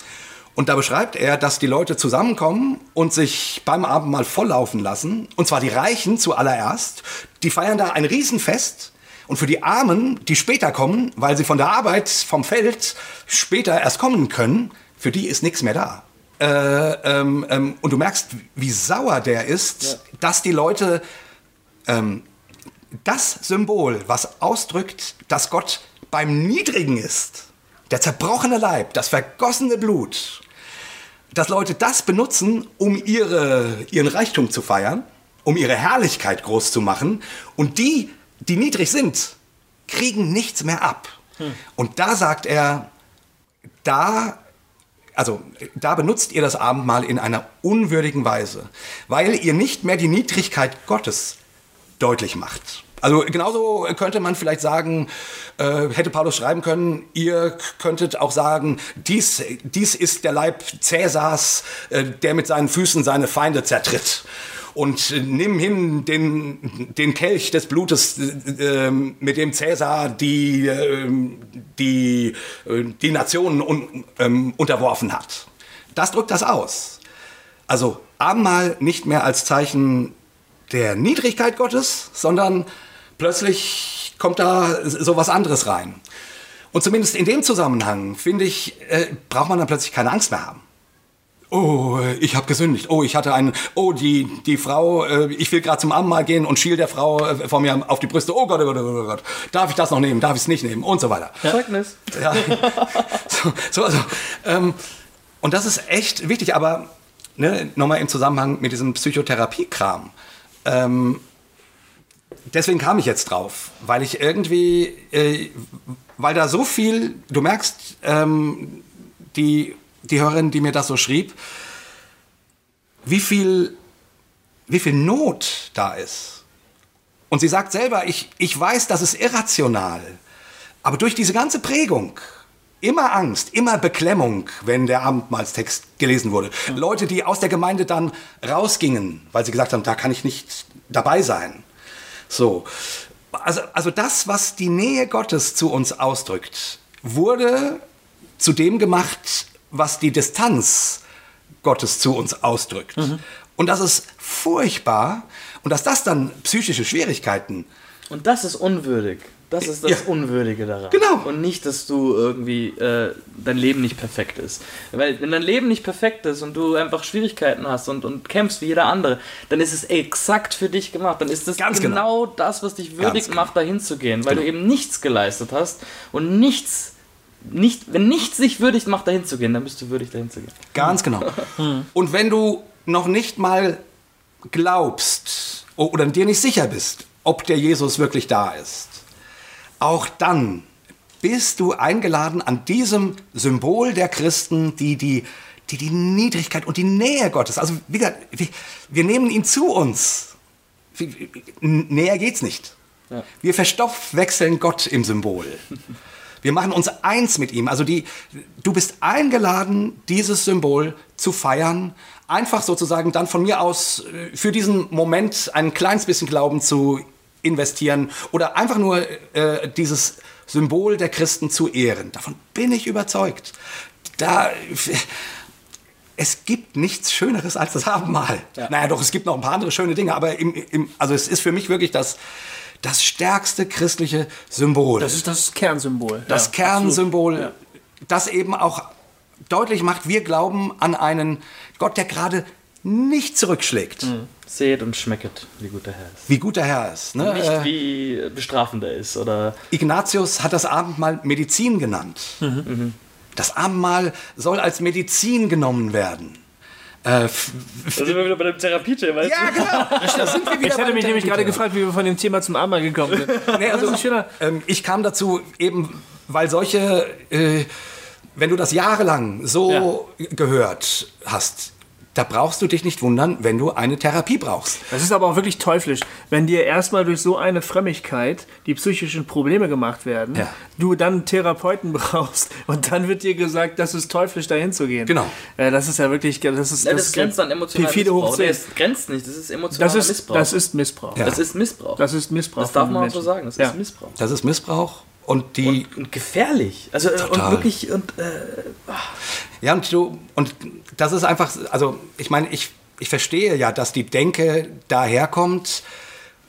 Und da beschreibt er, dass die Leute zusammenkommen und sich beim Abendmahl volllaufen lassen. Und zwar die Reichen zuallererst. Die feiern da ein Riesenfest. Und für die Armen, die später kommen, weil sie von der Arbeit, vom Feld später erst kommen können, für die ist nichts mehr da. Äh, ähm, ähm, und du merkst, wie sauer der ist, dass die Leute ähm, das Symbol, was ausdrückt, dass Gott beim Niedrigen ist, der zerbrochene Leib, das vergossene Blut, dass Leute das benutzen, um ihre, ihren Reichtum zu feiern, um ihre Herrlichkeit groß zu machen. Und die, die niedrig sind, kriegen nichts mehr ab. Und da sagt er, da, also da benutzt ihr das Abendmahl in einer unwürdigen Weise, weil ihr nicht mehr die Niedrigkeit Gottes deutlich macht. Also genauso könnte man vielleicht sagen, äh, hätte Paulus schreiben können, ihr könntet auch sagen, dies, dies ist der Leib Cäsars, äh, der mit seinen Füßen seine Feinde zertritt. Und nimm hin den, den Kelch des Blutes, äh, äh, mit dem Cäsar die, äh, die, die Nationen un, ähm, unterworfen hat. Das drückt das aus. Also Abendmahl nicht mehr als Zeichen der Niedrigkeit Gottes, sondern plötzlich kommt da so was anderes rein. Und zumindest in dem Zusammenhang, finde ich, äh, braucht man dann plötzlich keine Angst mehr haben. Oh, ich habe gesündigt. Oh, ich hatte einen. Oh, die, die Frau, äh, ich will gerade zum Abendmahl gehen und schiel der Frau äh, vor mir auf die Brüste. Oh Gott, oh Gott, oh Gott, oh Gott. Darf ich das noch nehmen? Darf ich es nicht nehmen? Und so weiter. Zeugnis. Ja. so, so, also, ähm, und das ist echt wichtig, aber ne, nochmal im Zusammenhang mit diesem Psychotherapie-Kram. Ähm, deswegen kam ich jetzt drauf, weil ich irgendwie, äh, weil da so viel, du merkst, ähm, die, die Hörerin, die mir das so schrieb, wie viel, wie viel Not da ist. Und sie sagt selber, ich, ich weiß, das ist irrational, aber durch diese ganze Prägung, immer Angst, immer Beklemmung, wenn der Abendmahlstext gelesen wurde. Leute, die aus der Gemeinde dann rausgingen, weil sie gesagt haben, da kann ich nicht dabei sein. So. also, also das, was die Nähe Gottes zu uns ausdrückt, wurde zu dem gemacht, was die Distanz Gottes zu uns ausdrückt. Und das ist furchtbar. Und dass das dann psychische Schwierigkeiten Und das ist unwürdig. Das ist das Ja. Unwürdige daran. Genau. Und nicht, dass du irgendwie äh, dein Leben nicht perfekt ist. Weil wenn dein Leben nicht perfekt ist und du einfach Schwierigkeiten hast und, und kämpfst wie jeder andere, dann ist es exakt für dich gemacht. Dann ist es Ganz genau, das, was dich würdig genau. macht, dahin zu gehen. Weil Genau. du eben nichts geleistet hast und nichts, nicht, wenn nichts dich würdig macht, dahin zu gehen, dann bist du würdig, dahin zu gehen. Ganz genau. Und wenn du noch nicht mal glaubst oder dir nicht sicher bist, ob der Jesus wirklich da ist, auch dann bist du eingeladen an diesem Symbol der Christen, die die, die, die Niedrigkeit und die Nähe Gottes, also wie gesagt, wir, wir nehmen ihn zu uns. Näher geht's nicht. Ja. Wir verstoffwechseln Gott im Symbol. Wir machen uns eins mit ihm. Also die, du bist eingeladen, dieses Symbol zu feiern. Einfach sozusagen dann von mir aus äh, für diesen Moment ein kleines bisschen Glauben zu investieren oder einfach nur äh, dieses Symbol der Christen zu ehren. Davon bin ich überzeugt. Da, es gibt nichts Schöneres als das Abendmahl. Naja, doch, es gibt noch ein paar andere schöne Dinge, aber im, im, also es ist für mich wirklich das, das stärkste christliche Symbol. Das ist das Kernsymbol. das Ja, Kernsymbol, absolut. das eben auch deutlich macht, wir glauben an einen Gott, der gerade nicht zurückschlägt, Seht und schmecket, wie gut der Herr ist. wie gut der Herr ist. Ne? Nicht Äh, wie bestrafend er ist oder Ignatius hat das Abendmahl Medizin genannt. Das Abendmahl soll als Medizin genommen werden. Äh, Da sind wir wieder bei dem Therapiethema. ja, genau. Da sind wir wieder Ich hatte mich nämlich gerade gefragt, wie wir von dem Thema zum Abendmahl gekommen sind. Nee, also, das ist ein schöner. ähm, ich kam dazu eben, weil solche, äh, wenn du das jahrelang so gehört hast, da brauchst du dich nicht wundern, wenn du eine Therapie brauchst. Das ist aber auch wirklich teuflisch, wenn dir erstmal durch so eine Frömmigkeit die psychischen Probleme gemacht werden, Ja. du dann einen Therapeuten brauchst und dann wird dir gesagt, das ist teuflisch, dahin zu gehen. Genau. Äh, das ist ja wirklich, das ist Ja, das, ist grenzt an emotionalen Missbrauch. Nee, 10. es grenzt nicht, das ist emotionaler Das ist, Missbrauch. das ist Missbrauch. Ja. das ist Missbrauch. Das ist Missbrauch. Das darf man auch so sagen, das Ja. ist Missbrauch. Das ist Missbrauch. Und die, Und gefährlich. Also äh, Total. und wirklich und äh, ja, und du, und das ist einfach, also ich meine, ich, ich verstehe ja, dass die Denke daherkommt.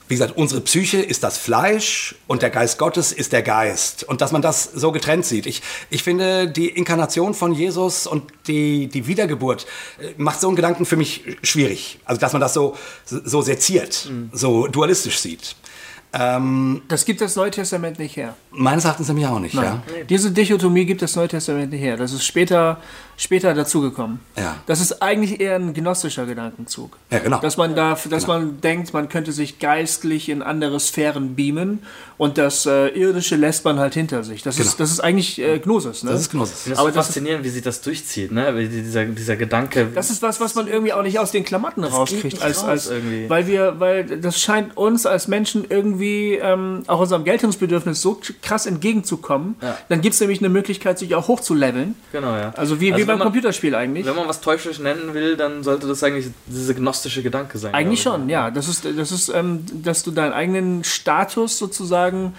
Wie gesagt, unsere Psyche ist das Fleisch und der Geist Gottes ist der Geist. Und dass man das so getrennt sieht. Ich, ich finde, die Inkarnation von Jesus und die, die Wiedergeburt äh, macht so einen Gedanken für mich schwierig. Also, dass man das so, so seziert, so dualistisch sieht. Ähm, Das gibt das Neue Testament nicht her. meines Erachtens nämlich auch nicht, ja. Diese Dichotomie gibt das Neue Testament nicht her. Das ist später, später dazugekommen. Ja. Das ist eigentlich eher ein gnostischer Gedankenzug. Ja, genau. Dass man, da, dass man denkt, man könnte sich geistlich in andere Sphären beamen und das äh, Irdische lässt man halt hinter sich. Das, Genau. ist, das ist eigentlich äh, Gnosis. Ne? Das ist Gnosis. das Aber ist das- faszinierend, wie sich das durchzieht, ne? Wie dieser, dieser Gedanke. Das ist was, was man irgendwie auch nicht aus den Klamotten rauskriegt. nicht als, raus als, irgendwie. Weil wir, weil das scheint uns als Menschen irgendwie ähm, auch unserem Geltungsbedürfnis so krass entgegenzukommen. Ja. Dann gibt es nämlich eine Möglichkeit, sich auch hochzuleveln. genau, ja. Also wie, wie Also beim wenn man- Computerspiel eigentlich. Wenn man was teuflisch nennen will, dann sollte das eigentlich dieser gnostische Gedanke sein. Eigentlich schon, ja. Das ist, das ist ähm, dass du deinen eigenen Status sozusagen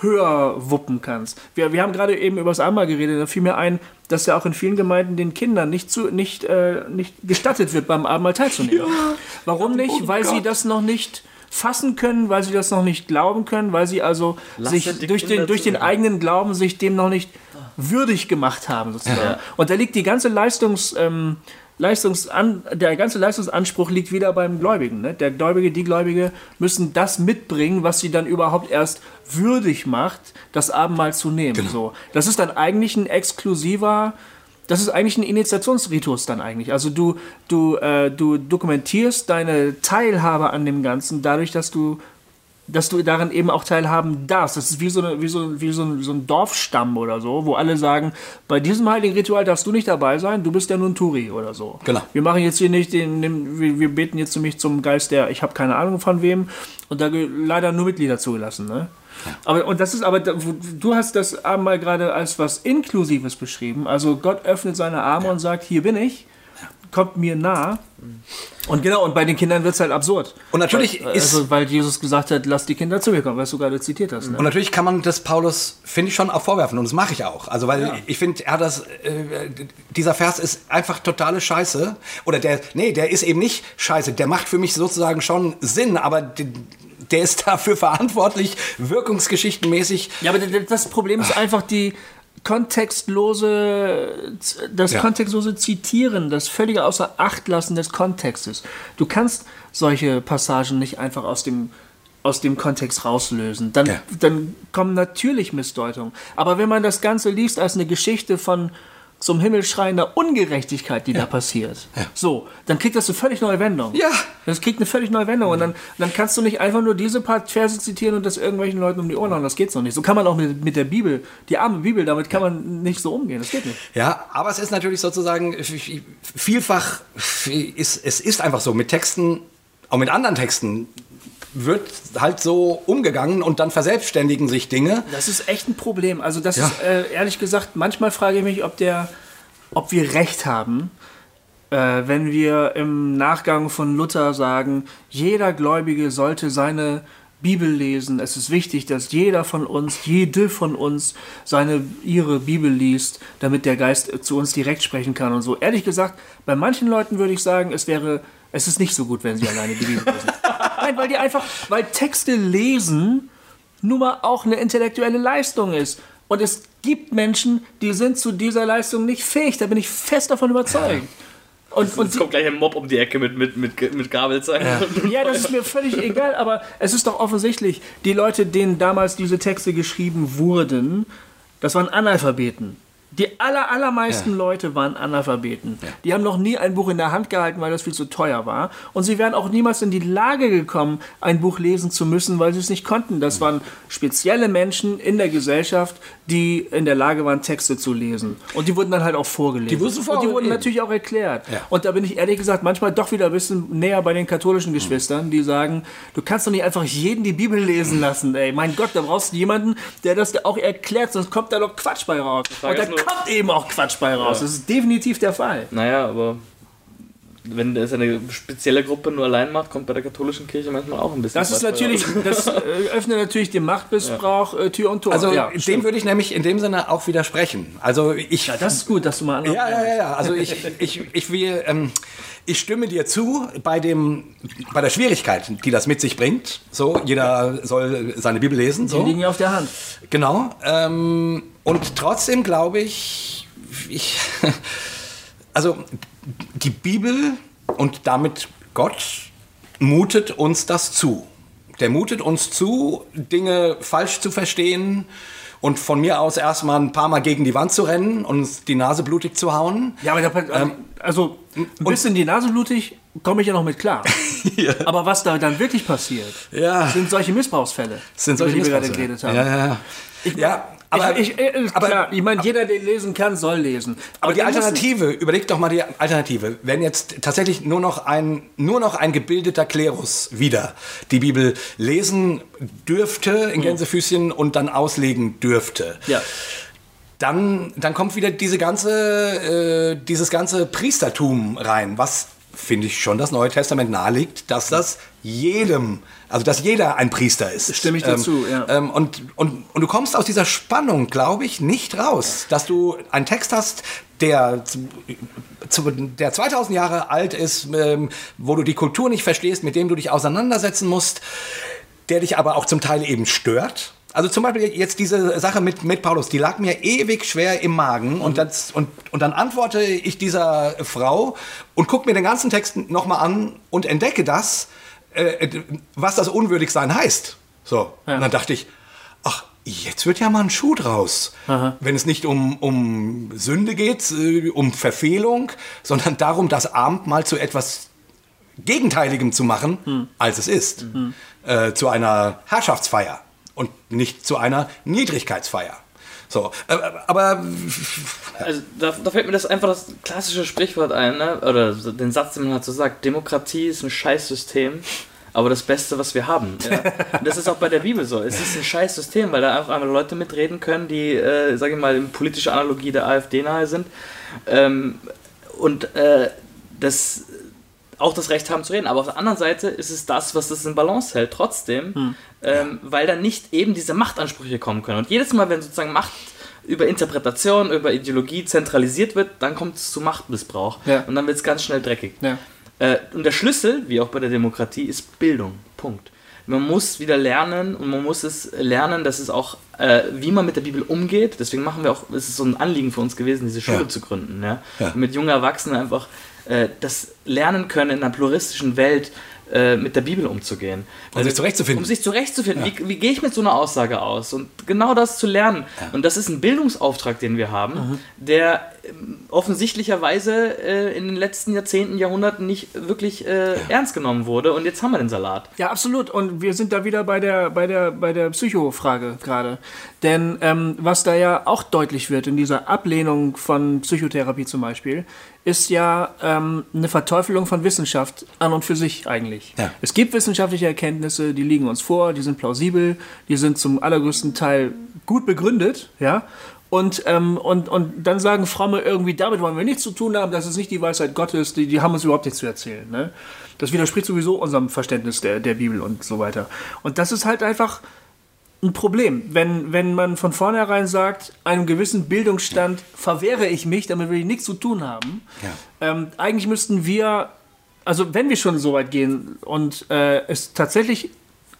höher wuppen kannst. Wir, wir haben gerade eben über das Abendmahl geredet, da fiel mir ein, dass ja auch in vielen Gemeinden den Kindern nicht, zu, nicht, äh, nicht gestattet wird, beim Abendmahl teilzunehmen. Warum nicht? weil sie das noch nicht fassen können, weil sie das noch nicht glauben können, weil sie also Lasst sich durch den, durch den eigenen Glauben sich dem noch nicht würdig gemacht haben, sozusagen. Ja. Und da liegt die ganze Leistungs, ähm, Leistungsan der ganze Leistungsanspruch liegt wieder beim Gläubigen. Ne? Der Gläubige, die Gläubige müssen das mitbringen, was sie dann überhaupt erst würdig macht, das Abendmahl zu nehmen. So. Das ist dann eigentlich ein exklusiver, das ist eigentlich ein Initiationsritus dann eigentlich. Also du, du, äh, du dokumentierst deine Teilhabe an dem Ganzen dadurch, dass du dass du daran eben auch teilhaben darfst. Das ist wie so, eine, wie so, wie so, ein, so ein Dorfstamm oder so, wo alle sagen, bei diesem heiligen Ritual darfst du nicht dabei sein, du bist ja nun Turi oder so. Genau. Wir machen jetzt hier nicht den, den wir, wir beten jetzt nämlich zum Geist der, ich habe keine Ahnung von wem, und da leider nur Mitglieder zugelassen. Ne? Aber, und das ist aber, du hast das Abendmahl gerade als was Inklusives beschrieben. Also Gott öffnet seine Arme und sagt, hier bin ich. Kommt mir nah. Und genau, und bei den Kindern wird es halt absurd. Und natürlich weil, ist- Also, weil Jesus gesagt hat, lass die Kinder zu mir kommen, was du gerade zitiert hast. Ne? Und natürlich kann man das Paulus, finde ich, schon auch vorwerfen. Und das mache ich auch. Also, weil ich finde, er das, äh, dieser Vers ist einfach totale Scheiße. Oder der, nee, der ist eben nicht scheiße. Der macht für mich sozusagen schon Sinn, aber d- der ist dafür verantwortlich, wirkungsgeschichtenmäßig. Ja, aber das Problem ist einfach die kontextlose, das Ja. kontextlose Zitieren, das völlige außer Acht lassen des Kontextes. Du kannst solche Passagen nicht einfach aus dem aus dem Kontext rauslösen. Dann, Ja. dann kommen natürlich Missdeutungen. Aber wenn man das Ganze liest als eine Geschichte von zum Himmel schreiender Ungerechtigkeit, die da passiert, so, dann kriegt das eine völlig neue Wendung. Ja. Das kriegt eine völlig neue Wendung. Und dann, dann kannst du nicht einfach nur diese paar Verse zitieren und das irgendwelchen Leuten um die Ohren hauen. Das geht so nicht. So kann man auch mit, mit der Bibel, die arme Bibel, damit kann man nicht so umgehen. Das geht nicht. Ja, aber es ist natürlich sozusagen vielfach, ist, es ist einfach so, mit Texten, auch mit anderen Texten, wird halt so umgegangen und dann verselbstständigen sich Dinge. Das ist echt ein Problem. Also das Ja. ist, äh, ehrlich gesagt, manchmal frage ich mich, ob, der, ob wir recht haben, äh, wenn wir im Nachgang von Luther sagen, jeder Gläubige sollte seine Bibel lesen. Es ist wichtig, dass jeder von uns, jede von uns seine, ihre Bibel liest, damit der Geist zu uns direkt sprechen kann und so. Ehrlich gesagt, bei manchen Leuten würde ich sagen, es wäre, es ist nicht so gut, wenn sie alleine Bibel lesen. Nein, weil die einfach, weil Texte lesen nun mal auch eine intellektuelle Leistung ist. Und es gibt Menschen, die sind zu dieser Leistung nicht fähig. Da bin ich fest davon überzeugt. Und, und Jetzt kommt gleich ein Mob um die Ecke mit, mit, mit, mit Gabelzeichen. ja, das ist mir völlig egal, aber es ist doch offensichtlich, die Leute, denen damals diese Texte geschrieben wurden, das waren Analphabeten. Die aller, allermeisten Leute waren Analphabeten. Die haben noch nie ein Buch in der Hand gehalten, weil das viel zu teuer war. Und sie wären auch niemals in die Lage gekommen, ein Buch lesen zu müssen, weil sie es nicht konnten. Das waren spezielle Menschen in der Gesellschaft, die in der Lage waren, Texte zu lesen. Und die wurden dann halt auch vorgelesen. Die wussten Und die wurden natürlich auch erklärt. Ja. Und da bin ich ehrlich gesagt manchmal doch wieder ein bisschen näher bei den katholischen Geschwistern, die sagen, du kannst doch nicht einfach jeden die Bibel lesen lassen, ey. Mein Gott, da brauchst du jemanden, der das auch erklärt, sonst kommt da doch Quatsch bei raus. Und da kommt eben auch Quatsch bei raus. Das ist definitiv der Fall. Naja, aber wenn das eine spezielle Gruppe nur allein macht, kommt bei der katholischen Kirche manchmal auch ein bisschen Das ist natürlich, raus. das äh, öffnet natürlich dem Machtmissbrauch äh, Tür und Tor. Also ja, dem stimmt. würde ich nämlich in dem Sinne auch widersprechen. Also ich ja, das ist gut, dass du mal Ja, ja, ja, ja. Also ich, ich, ich, will, ähm, ich stimme dir zu bei, dem, bei der Schwierigkeit, die das mit sich bringt. So, jeder soll seine Bibel lesen. Die So. liegen ja auf der Hand. Genau. Ähm, und trotzdem glaube ich, ich, also die Bibel und damit Gott mutet uns das zu. Der mutet uns zu, Dinge falsch zu verstehen und von mir aus erstmal ein paar Mal gegen die Wand zu rennen und uns die Nase blutig zu hauen. Ja, aber da, also ein bisschen die Nase blutig komme ich ja noch mit klar. Aber was da dann wirklich passiert, Ja. sind solche Missbrauchsfälle, sind solche über die wir gerade geredet haben. Ja, ja, ja. Ich, Ja, aber- ich, ich, äh, aber- klar, ich meine, jeder, der lesen kann, soll lesen. Aber die wir müssen- Alternative, überleg doch mal die Alternative. Wenn jetzt tatsächlich nur noch ein, nur noch ein gebildeter Klerus wieder die Bibel lesen dürfte in Gänsefüßchen und dann auslegen dürfte, Ja. dann, dann kommt wieder diese ganze, äh, dieses ganze Priestertum rein, was finde ich schon das Neue Testament nahelegt, dass das jedem, also dass jeder ein Priester ist. Stimme ich dazu, ähm, ja. Ähm, und, und, und du kommst aus dieser Spannung, glaube ich, nicht raus, dass du einen Text hast, der, zu, zu, der 2000 Jahre alt ist, ähm, wo du die Kultur nicht verstehst, mit dem du dich auseinandersetzen musst, der dich aber auch zum Teil eben stört. Also zum Beispiel jetzt diese Sache mit, mit Paulus, die lag mir ewig schwer im Magen und, das, und, und dann antworte ich dieser Frau und gucke mir den ganzen Text nochmal an und entdecke das, äh, was das Unwürdigsein heißt. So, und dann dachte ich, ach, jetzt wird ja mal ein Schuh draus. Wenn es nicht um, um Sünde geht, äh, um Verfehlung, sondern darum, das Abendmahl zu etwas Gegenteiligem zu machen, als es ist. Äh, zu einer Herrschaftsfeier und nicht zu einer Niedrigkeitsfeier. So, äh, aber Also da, da fällt mir das einfach das klassische Sprichwort ein, ne? oder den Satz, den man halt so sagt, Demokratie ist ein Scheißsystem, aber das Beste, was wir haben. Ja? Das ist auch bei der Bibel so. Es ist ein Scheißsystem, weil da einfach einmal Leute mitreden können, die, äh, sage ich mal, in politischer Analogie der AfD nahe sind. Ähm, und äh, das auch das Recht haben zu reden. Aber auf der anderen Seite ist es das, was das in Balance hält, trotzdem, Hm. ähm, weil dann nicht eben diese Machtansprüche kommen können. Und jedes Mal, wenn sozusagen Macht über Interpretation, über Ideologie zentralisiert wird, dann kommt es zu Machtmissbrauch. Ja. Und dann wird es ganz schnell dreckig. Ja. Äh, und der Schlüssel, wie auch bei der Demokratie, ist Bildung. Punkt. Man muss wieder lernen und man muss es lernen, dass es auch, äh, wie man mit der Bibel umgeht. Deswegen machen wir auch, es ist so ein Anliegen für uns gewesen, diese Schule Ja. zu gründen. Ja? Und mit jungen Erwachsenen einfach äh, das lernen können, in einer pluralistischen Welt äh, mit der Bibel umzugehen. Um sich zurechtzufinden. Um sich zurechtzufinden. Wie, wie gehe ich mit so einer Aussage aus? Und genau das zu lernen. Und das ist ein Bildungsauftrag, den wir haben, Mhm. der offensichtlicherweise äh, in den letzten Jahrzehnten, Jahrhunderten nicht wirklich äh, ernst genommen wurde. Und jetzt haben wir den Salat. Ja, absolut. Und wir sind da wieder bei der, bei der, bei der Psychofrage gerade. Denn ähm, was da ja auch deutlich wird in dieser Ablehnung von Psychotherapie zum Beispiel, ist ja ähm, eine Verteufelung von Wissenschaft an und für sich eigentlich. Ja. Es gibt wissenschaftliche Erkenntnisse, die liegen uns vor, die sind plausibel, die sind zum allergrößten Teil gut begründet, ja. Und, ähm, und, und dann sagen Fromme irgendwie, damit wollen wir nichts zu tun haben, das ist nicht die Weisheit Gottes, die, die haben uns überhaupt nichts zu erzählen. Ne? Das widerspricht sowieso unserem Verständnis der, der Bibel und so weiter. Und das ist halt einfach ein Problem, wenn, wenn man von vornherein sagt, einem gewissen Bildungsstand verwehre ich mich, damit will ich nichts zu tun haben. Ja. Ähm, eigentlich müssten wir, also wenn wir schon so weit gehen und äh, es tatsächlich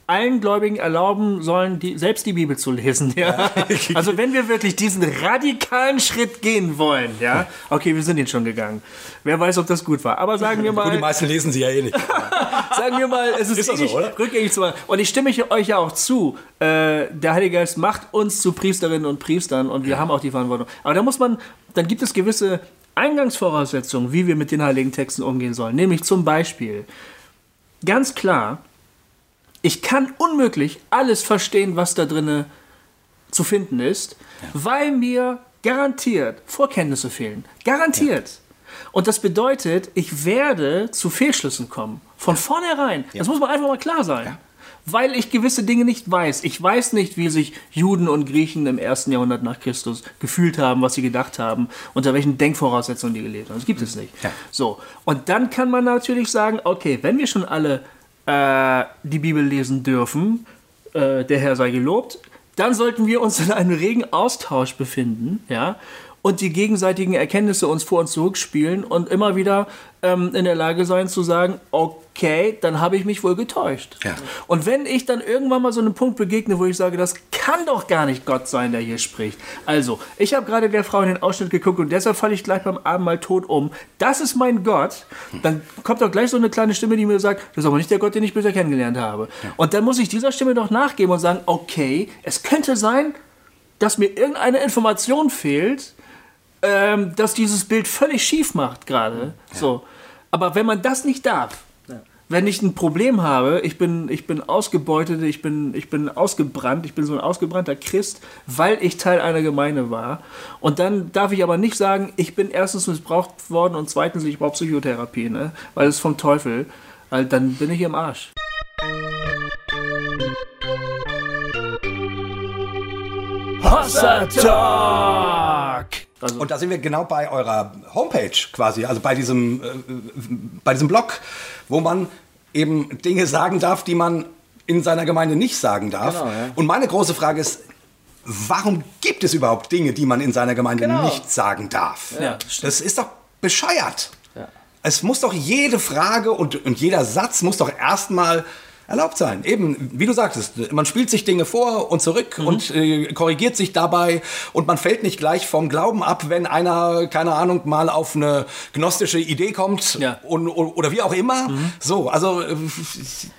allen Gläubigen erlauben sollen, die, selbst die Bibel zu lesen. Ja? Also wenn wir wirklich diesen radikalen Schritt gehen wollen, ja, okay, wir sind ihn schon gegangen. Wer weiß, ob das gut war. Aber sagen wir Gut, die mal, meisten lesen sie ja eh nicht. sagen wir mal, es ist, Ist so, nicht oder? rückgängig zu machen. Und ich stimme euch ja auch zu. Äh, der Heilige Geist macht uns zu Priesterinnen und Priestern und wir haben auch die Verantwortung. Aber da muss man, dann gibt es gewisse Eingangsvoraussetzungen, wie wir mit den heiligen Texten umgehen sollen. Nämlich zum Beispiel, ganz klar, ich kann unmöglich alles verstehen, was da drinne zu finden ist, weil mir garantiert Vorkenntnisse fehlen. Garantiert. Und das bedeutet, ich werde zu Fehlschlüssen kommen. Von vornherein. Das muss man einfach mal klar sein. Weil ich gewisse Dinge nicht weiß. Ich weiß nicht, wie sich Juden und Griechen im ersten Jahrhundert nach Christus gefühlt haben, was sie gedacht haben, unter welchen Denkvoraussetzungen die gelebt haben. Das gibt es nicht. Ja. So. Und dann kann man natürlich sagen, okay, wenn wir schon alle äh, die Bibel lesen dürfen, äh, der Herr sei gelobt, dann sollten wir uns in einem regen Austausch befinden, ja, und die gegenseitigen Erkenntnisse uns vor und zurückspielen und immer wieder ähm, in der Lage sein zu sagen, okay, dann habe ich mich wohl getäuscht. Ja. Und wenn ich dann irgendwann mal so einem Punkt begegne, wo ich sage, das kann doch gar nicht Gott sein, der hier spricht. Also, ich habe gerade der Frau in den Ausschnitt geguckt und deshalb falle ich gleich beim Abendmahl tot um. Das ist mein Gott. Dann kommt doch gleich so eine kleine Stimme, die mir sagt, das ist aber nicht der Gott, den ich bisher kennengelernt habe. Und dann muss ich dieser Stimme doch nachgeben und sagen, okay, es könnte sein, dass mir irgendeine Information fehlt, ähm, dass dieses Bild völlig schief macht gerade. So. Aber wenn man das nicht darf, wenn ich ein Problem habe, ich bin, ich bin ausgebeutet, ich bin, ich bin ausgebrannt, ich bin so ein ausgebrannter Christ, weil ich Teil einer Gemeinde war. Und dann darf ich aber nicht sagen, ich bin erstens missbraucht worden und zweitens, ich brauche Psychotherapie, ne? weil es ist vom Teufel. Weil dann bin ich im Arsch. Hossa Talk! Also, Und da sind wir genau bei eurer Homepage quasi, also bei diesem, äh, bei diesem Blog, wo man eben Dinge sagen darf, die man in seiner Gemeinde nicht sagen darf. Genau, ja. Und meine große Frage ist, warum gibt es überhaupt Dinge, die man in seiner Gemeinde Genau. nicht sagen darf? Ja, das ist doch bescheuert. Ja. Es muss doch jede Frage und, und jeder Satz muss doch erstmal erlaubt sein. Eben, wie du sagtest, man spielt sich Dinge vor und zurück Mhm. und äh, korrigiert sich dabei und man fällt nicht gleich vom Glauben ab, wenn einer, keine Ahnung, mal auf eine gnostische Idee kommt Ja. und, oder wie auch immer. So, also äh,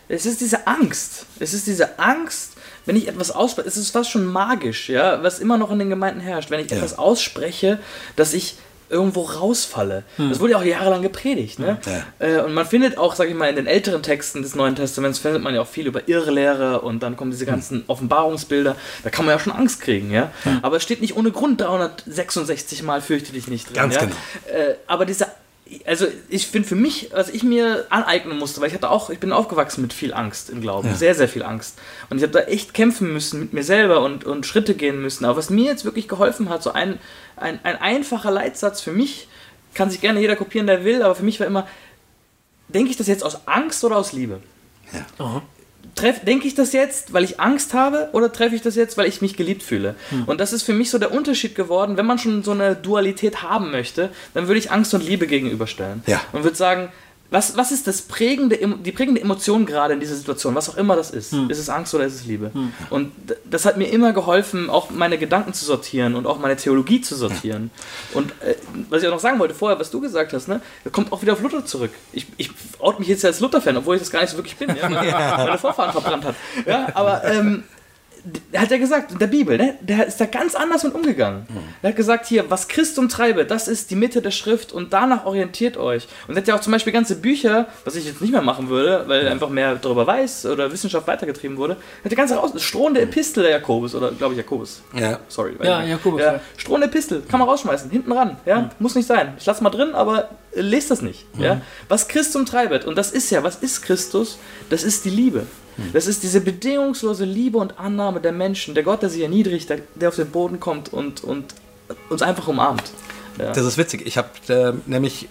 Es ist diese Angst. Es ist diese Angst, wenn ich etwas ausspreche. Es ist fast schon magisch, ja, was immer noch in den Gemeinden herrscht. Wenn ich etwas ausspreche, dass ich irgendwo rausfalle. Das wurde ja auch jahrelang gepredigt. Ne? Äh, und man findet auch, sag ich mal, in den älteren Texten des Neuen Testaments findet man ja auch viel über Irrlehre und dann kommen diese ganzen Offenbarungsbilder. Da kann man ja schon Angst kriegen, ja. Aber es steht nicht ohne Grund 366 Mal fürchte dich nicht drin. Ganz ja? genau. Äh, aber dieser also ich finde für mich, was ich mir aneignen musste, weil ich hatte auch, ich bin aufgewachsen mit viel Angst im Glauben, sehr, sehr viel Angst. Und ich habe da echt kämpfen müssen mit mir selber und, und Schritte gehen müssen. Aber was mir jetzt wirklich geholfen hat, so ein, ein, ein einfacher Leitsatz für mich, kann sich gerne jeder kopieren, der will, aber für mich war immer, denke ich das jetzt aus Angst oder aus Liebe? Ja. treff, denke ich das jetzt, weil ich Angst habe oder treffe ich das jetzt, weil ich mich geliebt fühle? Und das ist für mich so der Unterschied geworden, wenn man schon so eine Dualität haben möchte, dann würde ich Angst und Liebe gegenüberstellen. Ja. Und würde sagen, was, was ist das prägende, die prägende Emotion gerade in dieser Situation, was auch immer das ist? Ist es Angst oder ist es Liebe? Und d- das hat mir immer geholfen, auch meine Gedanken zu sortieren und auch meine Theologie zu sortieren. Und äh, was ich auch noch sagen wollte vorher, was du gesagt hast, ne, kommt auch wieder auf Luther zurück. Ich, ich out mich jetzt ja als Luther-Fan, obwohl ich das gar nicht so wirklich bin, ja, weil er meine Vorfahren verbrannt hat. Ja, aber ähm, hat er gesagt, in der Bibel, ne, der ist da ganz anders mit umgegangen. Er hat gesagt, hier, was Christum treibe, das ist die Mitte der Schrift und danach orientiert euch. Und er hat ja auch zum Beispiel ganze Bücher, was ich jetzt nicht mehr machen würde, weil er einfach mehr darüber weiß oder Wissenschaft weitergetrieben wurde, hat er ganze raus, strohende Epistel der Jakobus, oder glaube ich Jakobus. Ja. Sorry. Ja, nicht. Jakobus, Ja, ja. strohende Epistel, kann man rausschmeißen, hinten ran. Ja, muss nicht sein. Ich lasse mal drin, aber lest das nicht. Ja, was Christum treibet, und das ist ja, was ist Christus? Das ist die Liebe. Das ist diese bedingungslose Liebe und Annahme der Menschen, der Gott, der sich erniedrigt, der, der auf den Boden kommt und, und uns einfach umarmt. Ja. Das ist witzig. Ich habe äh, nämlich,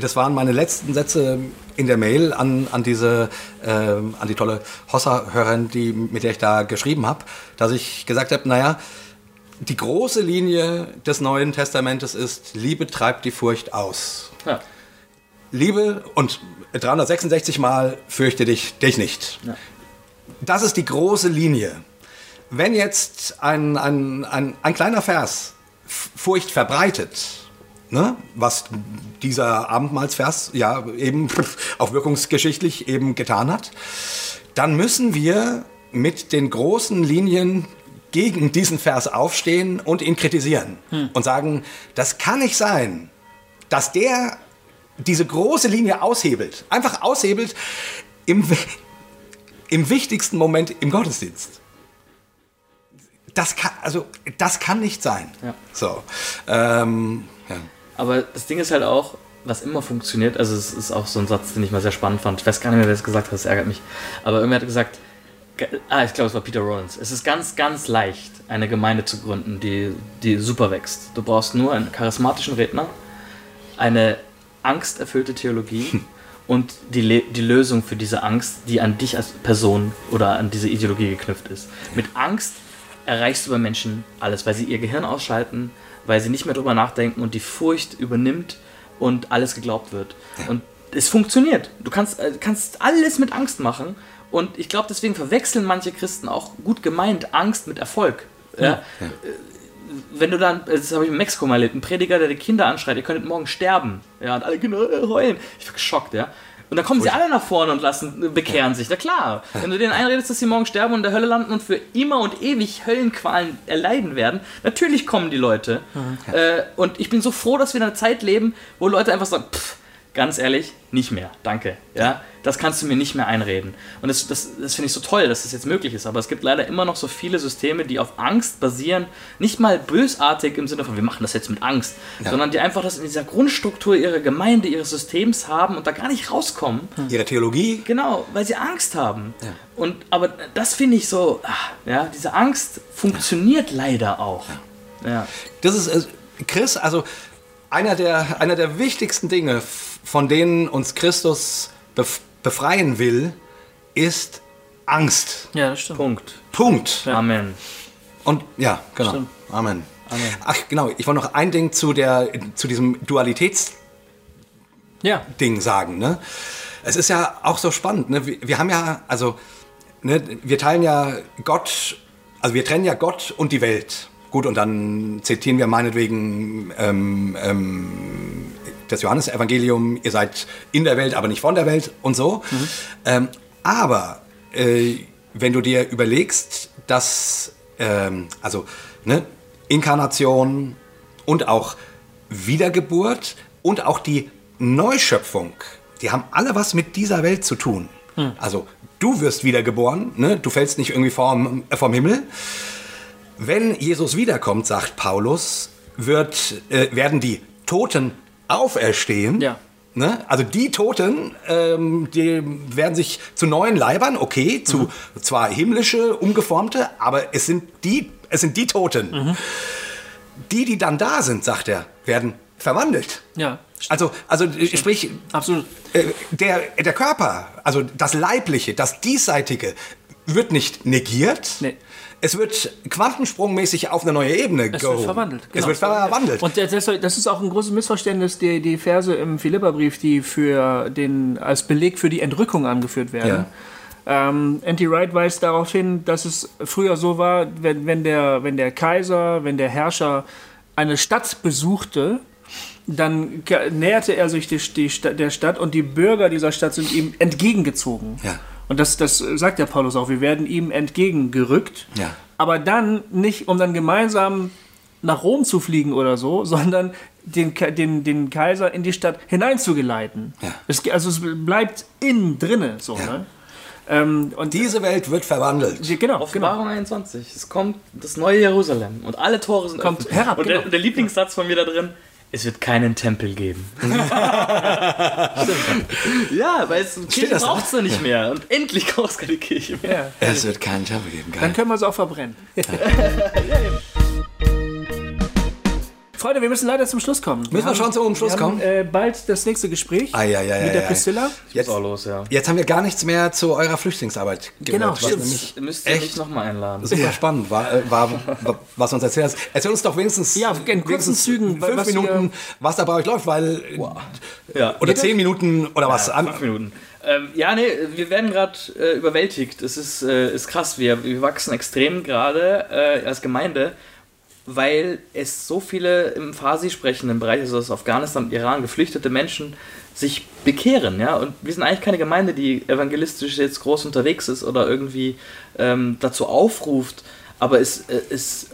das waren meine letzten Sätze in der Mail an, an diese, ähm, an die tolle Hossa-Hörerin, die, mit der ich da geschrieben habe, dass ich gesagt habe, naja, die große Linie des Neuen Testamentes ist, Liebe treibt die Furcht aus. Ja. Liebe und 366 Mal fürchte dich, dich nicht. Ja. Das ist die große Linie. Wenn jetzt ein, ein, ein, ein kleiner Vers Furcht verbreitet, ne, was dieser Abendmahlsvers ja eben auch wirkungsgeschichtlich eben getan hat, dann müssen wir mit den großen Linien gegen diesen Vers aufstehen und ihn kritisieren und sagen, das kann nicht sein, dass der diese große Linie aushebelt, einfach aushebelt im, im wichtigsten Moment im Gottesdienst. Das kann, also, das kann nicht sein. Ja. So, ähm, ja. Aber das Ding ist halt auch, was immer funktioniert, also es ist auch so ein Satz, den ich mal sehr spannend fand. Ich weiß gar nicht mehr, wer es gesagt hat, das ärgert mich. Aber irgendwer hat gesagt, ge- ah, ich glaube, es war Peter Rollins. Es ist ganz, ganz leicht, eine Gemeinde zu gründen, die, die super wächst. Du brauchst nur einen charismatischen Redner, eine angsterfüllte Theologie und die, die Lösung für diese Angst, die an dich als Person oder an diese Ideologie geknüpft ist. Mit Angst erreichst du bei Menschen alles, weil sie ihr Gehirn ausschalten, weil sie nicht mehr drüber nachdenken und die Furcht übernimmt und alles geglaubt wird. Und es funktioniert. Du kannst, äh, kannst alles mit Angst machen. Und ich glaube, deswegen verwechseln manche Christen auch gut gemeint Angst mit Erfolg. Ja? Wenn du dann, das habe ich in Mexiko mal erlebt, ein Prediger, der die Kinder anschreit, ihr könntet morgen sterben. Ja, und alle Kinder äh, heulen. Ich war geschockt, ja. Und dann kommen sie alle nach vorne und lassen, bekehren sich. Na klar, wenn du denen einredest, dass sie morgen sterben und in der Hölle landen und für immer und ewig Höllenqualen erleiden werden, natürlich kommen die Leute. Äh, und ich bin so froh, dass wir in einer Zeit leben, wo Leute einfach sagen, pff, ganz ehrlich, nicht mehr, danke. Ja, das kannst du mir nicht mehr einreden. Und das, das, das finde ich so toll, dass das jetzt möglich ist. Aber es gibt leider immer noch so viele Systeme, die auf Angst basieren. Nicht mal bösartig im Sinne von, wir machen das jetzt mit Angst, sondern die einfach das in dieser Grundstruktur ihrer Gemeinde, ihres Systems haben und da gar nicht rauskommen. Ihre Theologie, Genau, weil sie Angst haben. Und, aber das finde ich so, ah, ja, diese Angst funktioniert leider auch. Ja. Das ist, äh, Chris, also einer der, einer der wichtigsten Dinge, von denen uns Christus bef befreien will, ist Angst. Ja, das stimmt. Punkt. Punkt. Amen. Und ja, genau. Stimmt. Amen. Ach, genau. Ich wollte noch ein Ding zu, der, zu diesem Dualitätsding Ja. sagen. Ne? Es ist ja auch so spannend. Ne? Wir, wir haben ja, also, ne, wir teilen ja Gott, also wir trennen ja Gott und die Welt. Gut, und dann zitieren wir meinetwegen ähm, ähm, das Johannesevangelium, ihr seid in der Welt, aber nicht von der Welt und so. Ähm, aber äh, wenn du dir überlegst, dass, ähm, also, ne, Inkarnation und auch Wiedergeburt und auch die Neuschöpfung, die haben alle was mit dieser Welt zu tun. Also, du wirst wiedergeboren, ne? du fällst nicht irgendwie vom, äh, vom Himmel. Wenn Jesus wiederkommt, sagt Paulus, wird, äh, werden die Toten auferstehen. Ja. Ne? Also die Toten, ähm, die werden sich zu neuen Leibern, okay, zu zwar himmlische, umgeformte, aber es sind die, es sind die Toten. Die, die dann da sind, sagt er, werden verwandelt. Ja. Also, also äh, sprich, Absolut. äh, der, der Körper, also das Leibliche, das Diesseitige, wird nicht negiert. Nee. Es wird quantensprungmäßig auf eine neue Ebene Es gehoben. wird verwandelt. Es genau. wird verwandelt. Und das, ist auch ein großes Missverständnis, die, die Verse im Philipperbrief, die für den, als Beleg für die Entrückung angeführt werden. Ähm, N.T. Wright weist darauf hin, dass es früher so war, wenn, wenn, der, wenn der Kaiser, wenn der Herrscher eine Stadt besuchte, dann näherte er sich die, die der Stadt und die Bürger dieser Stadt sind ihm entgegengezogen. Ja. Und das, das sagt der Paulus auch, wir werden ihm entgegengerückt. Ja. Aber dann nicht, um dann gemeinsam nach Rom zu fliegen oder so, sondern den, den, den Kaiser in die Stadt hineinzugeleiten. Ja. Es, also es bleibt innen drinne. So, ne? ähm, und Diese Welt wird verwandelt. genau, genau. Offenbarung 21. Es kommt das neue Jerusalem und alle Tore sind Kommt offen. herab, Und genau. der, der Lieblingssatz von mir da drin, es wird keinen Tempel geben. ja, weil es Kirche braucht es nicht mehr. Und endlich braucht es keine Kirche mehr. Ja. Es wird keinen Tempel geben. Dann Geil. können wir es auch verbrennen. Freunde, wir müssen leider zum Schluss kommen. Müssen wir schon zum Schluss wir haben, kommen? Äh, bald das nächste Gespräch Ah, ja, ja, ja, mit der ja. Priscilla. Jetzt, auch los, ja. jetzt haben wir gar nichts mehr zu eurer Flüchtlingsarbeit gehört. Genau, was stimmt. nämlich Müsst ihr echt mich nochmal einladen. super spannend war, äh, war, war, was du uns erzählt hast. Erzähl uns doch wenigstens, Ja, in kurzen wenigstens Zügen, fünf was Minuten, was da bei euch läuft, weil Ja. oder zehn Minuten oder was. Ja, fünf Minuten. Ähm, ja, nee, wir werden gerade äh, überwältigt. Es ist, äh, ist krass. Wir, wir wachsen extrem gerade äh, als Gemeinde, weil es so viele im Farsi sprechenden Bereich, also aus Afghanistan und Iran, geflüchtete Menschen sich bekehren. Ja? Und wir sind eigentlich keine Gemeinde, die evangelistisch jetzt groß unterwegs ist oder irgendwie ähm, dazu aufruft, aber es, äh, es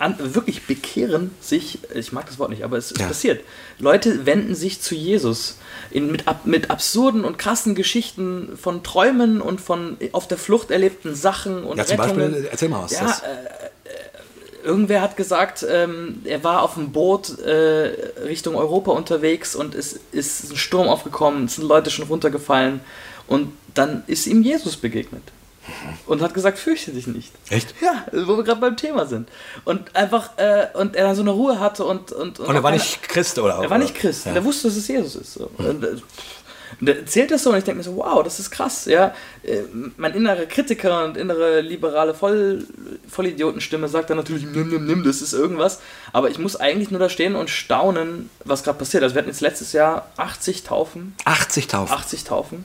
an, wirklich bekehren sich, ich mag das Wort nicht, aber es, Ja. passiert. Leute wenden sich zu Jesus in, mit, ab, mit absurden und krassen Geschichten von Träumen und von auf der Flucht erlebten Sachen und Ja, zum Rettungen. Beispiel, erzähl mal was. Ja, Das- äh, äh, irgendwer hat gesagt, ähm, er war auf dem Boot äh, Richtung Europa unterwegs und es ist ein Sturm aufgekommen, es sind Leute schon runtergefallen und dann ist ihm Jesus begegnet und hat gesagt, fürchte dich nicht. Echt? Ja, wo wir gerade beim Thema sind. Und einfach, äh, und er dann so eine Ruhe hatte und. Und, Und er war auch nicht Christ oder? er war nicht Christ. Ja. Der wusste, dass es Jesus ist. So. Und, äh, und er erzählt das so und ich denke mir so, wow, das ist krass. Ja, Äh, mein innerer Kritiker und innere liberale Voll, Vollidiotenstimme sagt dann natürlich, nimm, nimm, nimm, das ist irgendwas. Aber ich muss eigentlich nur da stehen und staunen, was gerade passiert. Also wir hatten jetzt letztes Jahr 80 Taufen. 80.000. 80 Taufen.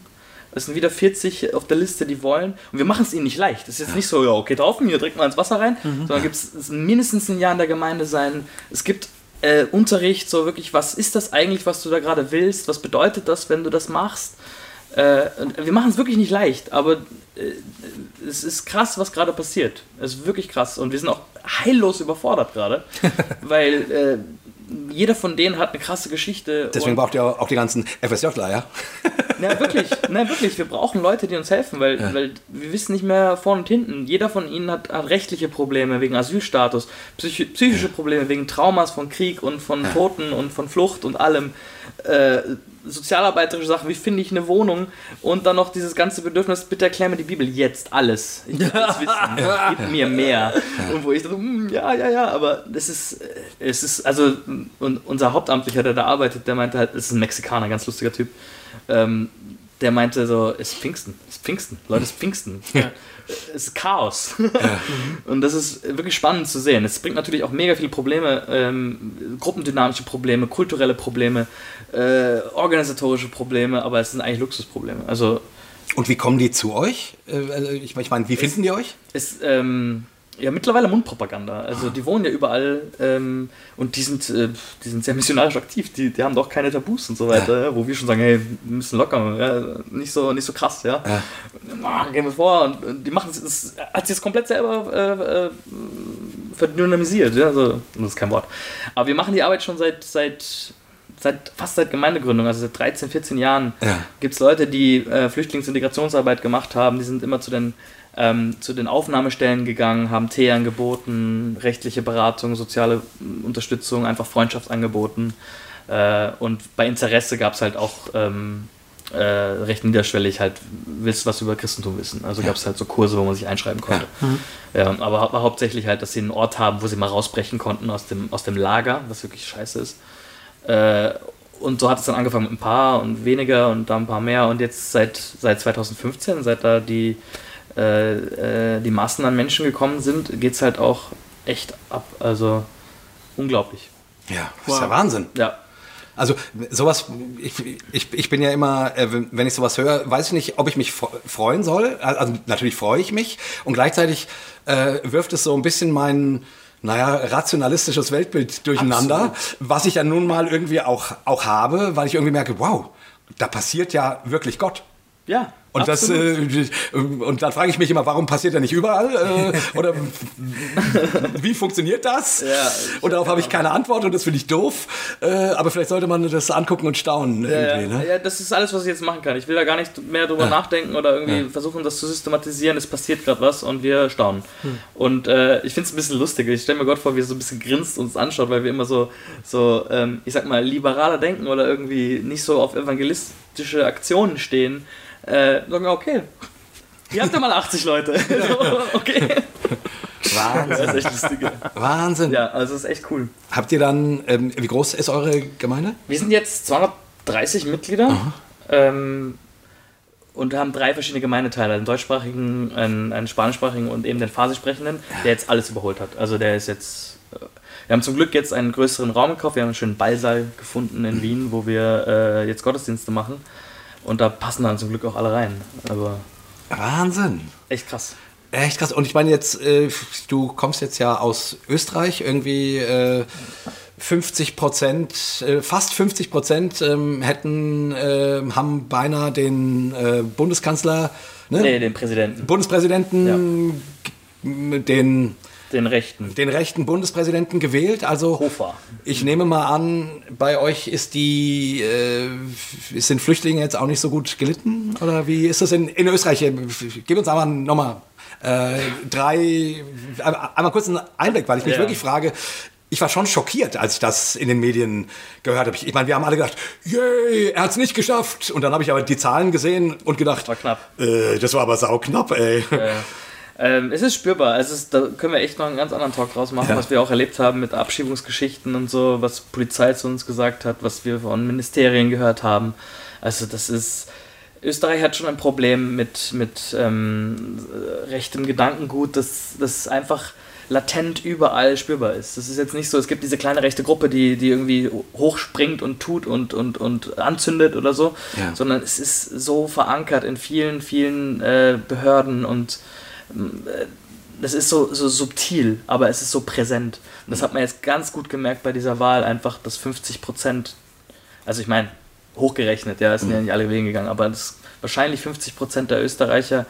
Es sind wieder 40 auf der Liste, die wollen. Und wir machen es ihnen nicht leicht. Es ist jetzt nicht so, ja, okay, taufen, hier direkt mal ins Wasser rein, sondern gibt es mindestens ein Jahr in der Gemeinde sein. Es gibt äh, Unterricht, so wirklich, was ist das eigentlich, was du da gerade willst? Was bedeutet das, wenn du das machst? Äh, wir machen es wirklich nicht leicht, aber äh, es ist krass, was gerade passiert. Es ist wirklich krass. Und wir sind auch heillos überfordert gerade, weil äh, jeder von denen hat eine krasse Geschichte. Deswegen braucht ihr auch die ganzen FSJler, ja? ja, wirklich. Nein, wirklich. Wir brauchen Leute, die uns helfen, weil, weil wir wissen nicht mehr vorne und hinten. Jeder von ihnen hat, hat rechtliche Probleme wegen Asylstatus, psychi psychische Probleme wegen Traumas von Krieg und von Toten und von Flucht und allem. Äh, sozialarbeiterische Sachen, wie finde ich eine Wohnung und dann noch dieses ganze Bedürfnis, bitte erklär mir die Bibel jetzt alles. Ich will das wissen. Gib mir mehr. Und wo ich dachte, "Hm, ja, ja, ja, aber das ist, äh, es ist, also und unser Hauptamtlicher, der da arbeitet, der meinte halt, das ist ein Mexikaner, ganz lustiger Typ, ähm, der meinte so, es ist Pfingsten, es ist Pfingsten, Leute, es ist Pfingsten. Es ist Chaos. Und das ist wirklich spannend zu sehen. Es bringt natürlich auch mega viele Probleme, ähm, gruppendynamische Probleme, kulturelle Probleme, äh, organisatorische Probleme, aber es sind eigentlich Luxusprobleme. Also Und wie kommen die zu euch? Äh, also Ich meine, wie finden die euch? ist ähm, ja mittlerweile Mundpropaganda. Also die wohnen ja überall ähm, und die sind, äh, die sind sehr missionarisch aktiv. Die, die haben doch keine Tabus und so weiter, ja. wo wir schon sagen, hey, wir müssen locker, ja, nicht so nicht so krass, ja. Ja. Ah, gehen wir vor und, die machen es, es hat sich das komplett selber äh, äh, verdynamisiert, ja, also, das ist kein Wort. Aber wir machen die Arbeit schon seit seit seit fast seit Gemeindegründung, also seit 13, 14 Jahren, Ja. gibt es Leute, die äh, Flüchtlingsintegrationsarbeit gemacht haben, die sind immer zu den, ähm, zu den Aufnahmestellen gegangen, haben Tee angeboten, rechtliche Beratung, soziale Unterstützung, einfach Freundschaft angeboten. Äh, und bei Interesse gab es halt auch ähm, äh, recht niederschwellig halt, willst du was über Christentum wissen? Also gab es halt so Kurse, wo man sich einschreiben konnte. Ja. aber hau- hauptsächlich halt, dass sie einen Ort haben, wo sie mal rausbrechen konnten aus dem, aus dem Lager, was wirklich scheiße ist. Äh, und so hat es dann angefangen mit ein paar und weniger und dann ein paar mehr und jetzt seit, seit 2015, seit da die, äh, äh, die Massen an Menschen gekommen sind, geht es halt auch echt ab. Also unglaublich. Ja, das ist ja Wahnsinn. Ja. Also sowas, ich, ich, ich bin ja immer, äh, wenn ich sowas höre, weiß ich nicht, ob ich mich fre- freuen soll. Also natürlich freue ich mich und gleichzeitig äh, wirft es so ein bisschen mein, naja, rationalistisches Weltbild durcheinander, was ich ja nun mal irgendwie auch, auch habe, weil ich irgendwie merke, wow, da passiert ja wirklich Gott. Ja. Und, das, absolut. äh, und dann frage ich mich immer, warum passiert er nicht überall? Äh, oder wie funktioniert das? Ja, und darauf habe ich keine Antwort und das finde ich doof. Äh, aber vielleicht sollte man das angucken und staunen. Ja, irgendwie, ja. ne? ja, das ist alles, was ich jetzt machen kann. Ich will da gar nicht mehr drüber nachdenken oder irgendwie versuchen, das zu systematisieren. Es passiert gerade was und wir staunen. Hm. Und äh, ich finde es ein bisschen lustig. Ich stelle mir Gott vor, wie er so ein bisschen grinst und uns anschaut, weil wir immer so, so ähm, ich sag mal, liberaler denken oder irgendwie nicht so auf evangelistische Aktionen stehen. Äh, sagen, wir, okay, ihr habt ja mal 80 Leute. okay. Wahnsinn. Das ist echt lustig. Wahnsinn. Ja, also es ist echt cool. Habt ihr dann, ähm, wie groß ist eure Gemeinde? Wir sind jetzt 230 Mitglieder ähm, und haben drei verschiedene Gemeindeteile. Einen deutschsprachigen, einen, einen spanischsprachigen und eben den Farsi-sprechenden, der jetzt alles überholt hat. Also der ist jetzt... äh, Wir haben zum Glück jetzt einen größeren Raum gekauft. Wir haben einen schönen Ballsaal gefunden in Wien, wo wir äh, jetzt Gottesdienste machen. Und da passen dann zum Glück auch alle rein. Aber Wahnsinn. echt krass. Echt krass. Und ich meine jetzt, äh, du kommst jetzt ja aus Österreich, irgendwie äh, 50 Prozent, äh, fast 50 Prozent ähm, hätten, äh, haben beinahe den äh, Bundeskanzler, ne? Nee, den Präsidenten. Bundespräsidenten, g- den, Den Rechten. den rechten Bundespräsidenten gewählt. Also Hofer. ich nehme mal an, bei euch ist die, äh, sind Flüchtlinge jetzt auch nicht so gut gelitten? Oder wie ist das in, in Österreich? Gib uns aber nochmal äh, drei, einmal kurz einen Einblick, weil ich mich Ja. wirklich frage, ich war schon schockiert, als ich das in den Medien gehört habe. Ich, ich meine, wir haben alle gedacht, yay, er hat es nicht geschafft. Und dann habe ich aber die Zahlen gesehen und gedacht, War knapp. Äh, das war aber sauknapp, ey. Ähm, es ist spürbar. Es ist, da können wir echt noch einen ganz anderen Talk draus machen, Ja. was wir auch erlebt haben mit Abschiebungsgeschichten und so, was Polizei zu uns gesagt hat, was wir von Ministerien gehört haben. Also das ist. Österreich hat schon ein Problem mit, mit ähm, rechtem Gedankengut, das, das einfach latent überall spürbar ist. Das ist jetzt nicht so, es gibt diese kleine rechte Gruppe, die, die irgendwie hochspringt und tut und, und, und anzündet oder so, Ja. sondern es ist so verankert in vielen, vielen äh, Behörden und das ist so, so subtil, aber es ist so präsent. Und das hat man jetzt ganz gut gemerkt bei dieser Wahl, einfach, dass 50 Prozent, also ich meine, hochgerechnet, ja, es sind ja nicht alle wählen gegangen, aber das wahrscheinlich 50 Prozent der Österreicher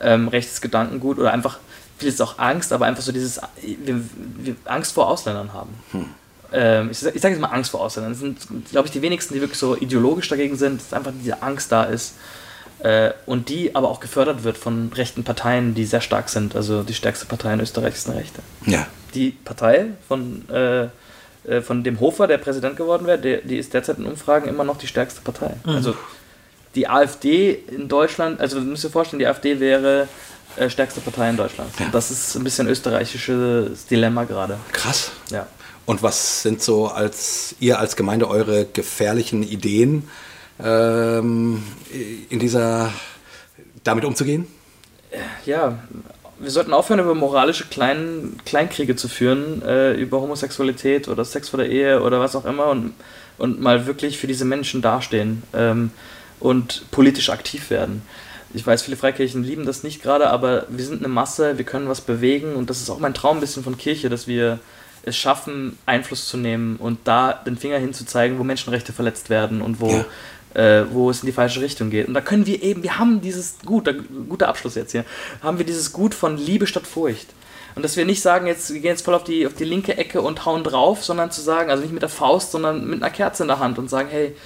ähm, rechtes Gedankengut oder einfach, vieles auch Angst, aber einfach so dieses, wir, wir Angst vor Ausländern haben. Ähm, ich sage ich sag jetzt mal Angst vor Ausländern. Das sind, glaube ich, die wenigsten, die wirklich so ideologisch dagegen sind, dass einfach diese Angst da ist. Äh, und die aber auch gefördert wird von rechten Parteien, die sehr stark sind. Also die stärkste Partei in Österreich ist eine Rechte. Ja. Die Partei von, äh, äh, von dem Hofer, der Präsident geworden wäre, die ist derzeit in Umfragen immer noch die stärkste Partei. Also die AfD in Deutschland, also du musst dir vorstellen, die AfD wäre äh, stärkste Partei in Deutschland. Ja. Das ist ein bisschen österreichisches Dilemma gerade. Krass. Ja. Und was sind so als ihr als Gemeinde eure gefährlichen Ideen ähm, in dieser damit umzugehen? ja, wir sollten aufhören, über moralische Klein, Kleinkriege zu führen, äh, über Homosexualität oder Sex vor der Ehe oder was auch immer und, und mal wirklich für diese Menschen dastehen ähm, und politisch aktiv werden. Ich weiß, viele Freikirchen lieben das nicht gerade, aber wir sind eine Masse, wir können was bewegen und das ist auch mein Traum ein bisschen von Kirche, dass wir es schaffen, Einfluss zu nehmen und da den Finger hinzuzeigen, wo Menschenrechte verletzt werden und wo, äh, wo es in die falsche Richtung geht. Und da können wir eben, wir haben dieses Gut, guter Abschluss jetzt hier, haben wir dieses Gut von Liebe statt Furcht. Und dass wir nicht sagen, jetzt, wir gehen jetzt voll auf die, auf die linke Ecke und hauen drauf, sondern zu sagen, also nicht mit der Faust, sondern mit einer Kerze in der Hand und sagen, hey,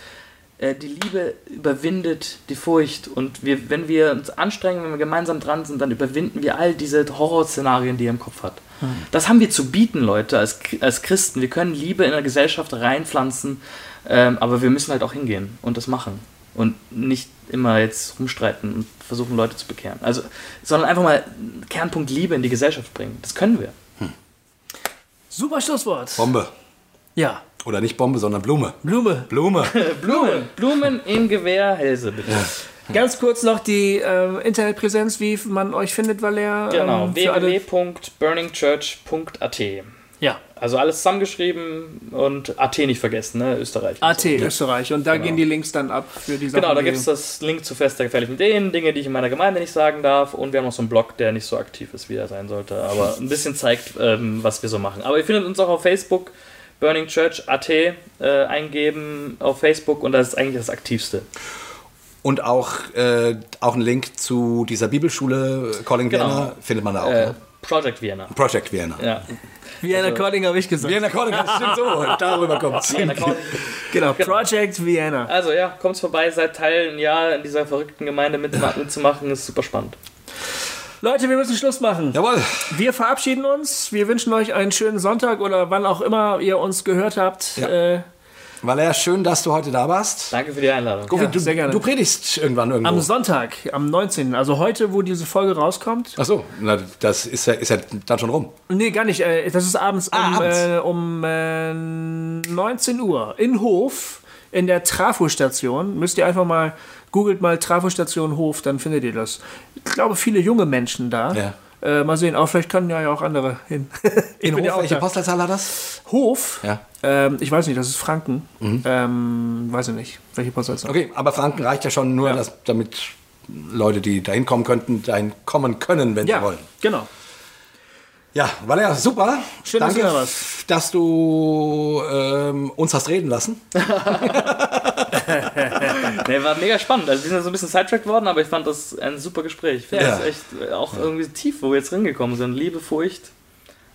äh, die Liebe überwindet die Furcht. Und wir, wenn wir uns anstrengen, wenn wir gemeinsam dran sind, dann überwinden wir all diese Horrorszenarien, die ihr im Kopf habt. Das haben wir zu bieten, Leute, als, als Christen. Wir können Liebe in der Gesellschaft reinpflanzen, ähm, aber wir müssen halt auch hingehen und das machen. Und nicht immer jetzt rumstreiten und versuchen, Leute zu bekehren. Also, sondern einfach mal Kernpunkt Liebe in die Gesellschaft bringen. Das können wir. Super Schlusswort. Bombe. Ja. Oder nicht Bombe, sondern Blume. Blume. Blume. Blumen, Blumen im Gewehr, Hälse bitte. Ganz kurz noch die äh, Internetpräsenz, wie man euch findet, Valer. Genau, ähm, www.burningchurch.at. Ja, Also alles zusammengeschrieben und AT nicht vergessen, ne? Österreich. AT Österreich. Und da gehen die Links dann ab für die Sachen. Genau, da gibt es das Link zu Fester gefällig mit denen, Dinge, die ich in meiner Gemeinde nicht sagen darf. Und wir haben noch so einen Blog, der nicht so aktiv ist, wie er sein sollte, aber ein bisschen zeigt, ähm, was wir so machen. Aber ihr findet uns auch auf Facebook, Burning Church AT äh, eingeben auf Facebook und das ist eigentlich das Aktivste. Und auch, äh, auch ein Link zu dieser Bibelschule Colin Genau. Vienna findet man da auch. Äh, ne? Project Vienna. Project Vienna. Ja. Vienna Calling habe ich gesagt. Vienna Calling, das stimmt so. Darüber kommt Vienna Calling. Genau, Project Vienna. Also ja, kommt vorbei, seid Teil ein Jahr in dieser verrückten Gemeinde mit, mitzumachen, ist super spannend. Leute, wir müssen Schluss machen. Jawohl. Wir verabschieden uns. Wir wünschen euch einen schönen Sonntag oder wann auch immer ihr uns gehört habt. Ja. Äh, Valer, schön, dass du heute da warst. Danke für die Einladung. Gofi, Ja, du, sehr gerne. du predigst irgendwann irgendwo. am Sonntag, am 19., also heute, wo diese Folge rauskommt. Ach so, na, das ist ja, ist ja dann schon rum. Nee, gar nicht. Äh, das ist abends um, Ah, abends. Äh, um äh, 19 Uhr in Hof in der Trafostation. Müsst ihr einfach mal, googelt mal Trafostation Hof, dann findet ihr das. Ich glaube, viele junge Menschen da. Ja. Äh, mal sehen, auch vielleicht können ja auch andere hin. ich In bin ja Hof, auch welche da. Postleitzahl hat das? Hof? Ja. Ähm, ich weiß nicht, das ist Franken. Ähm, weiß ich nicht, welche Postleitzahl. Okay, aber Franken reicht ja schon nur, Ja. dass, damit Leute, die dahin kommen könnten, dahin kommen können, wenn Ja, sie wollen. genau. Ja, Valer, super. Schön, dass Danke, du da warst. dass du ähm, uns hast reden lassen. Nee, war mega spannend. Also wir sind so ein bisschen sidetracked worden, aber ich fand das ein super Gespräch. Ich finde Ja. das echt äh, auch irgendwie tief, wo wir jetzt hingekommen sind. Liebe, Furcht.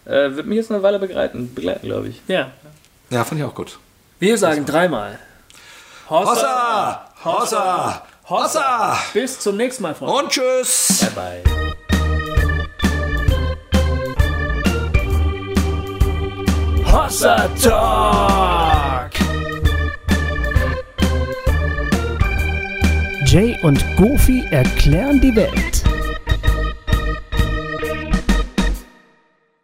Äh, wird mich jetzt eine Weile begleiten, begleiten glaube ich. Ja. Ja, fand ich auch gut. Wir sagen dreimal. Hossa! Hossa! Hossa! Bis zum nächsten Mal, Freunde. Und tschüss! Bye bye. Hossa Talk. Jay und Goofy erklären die Welt.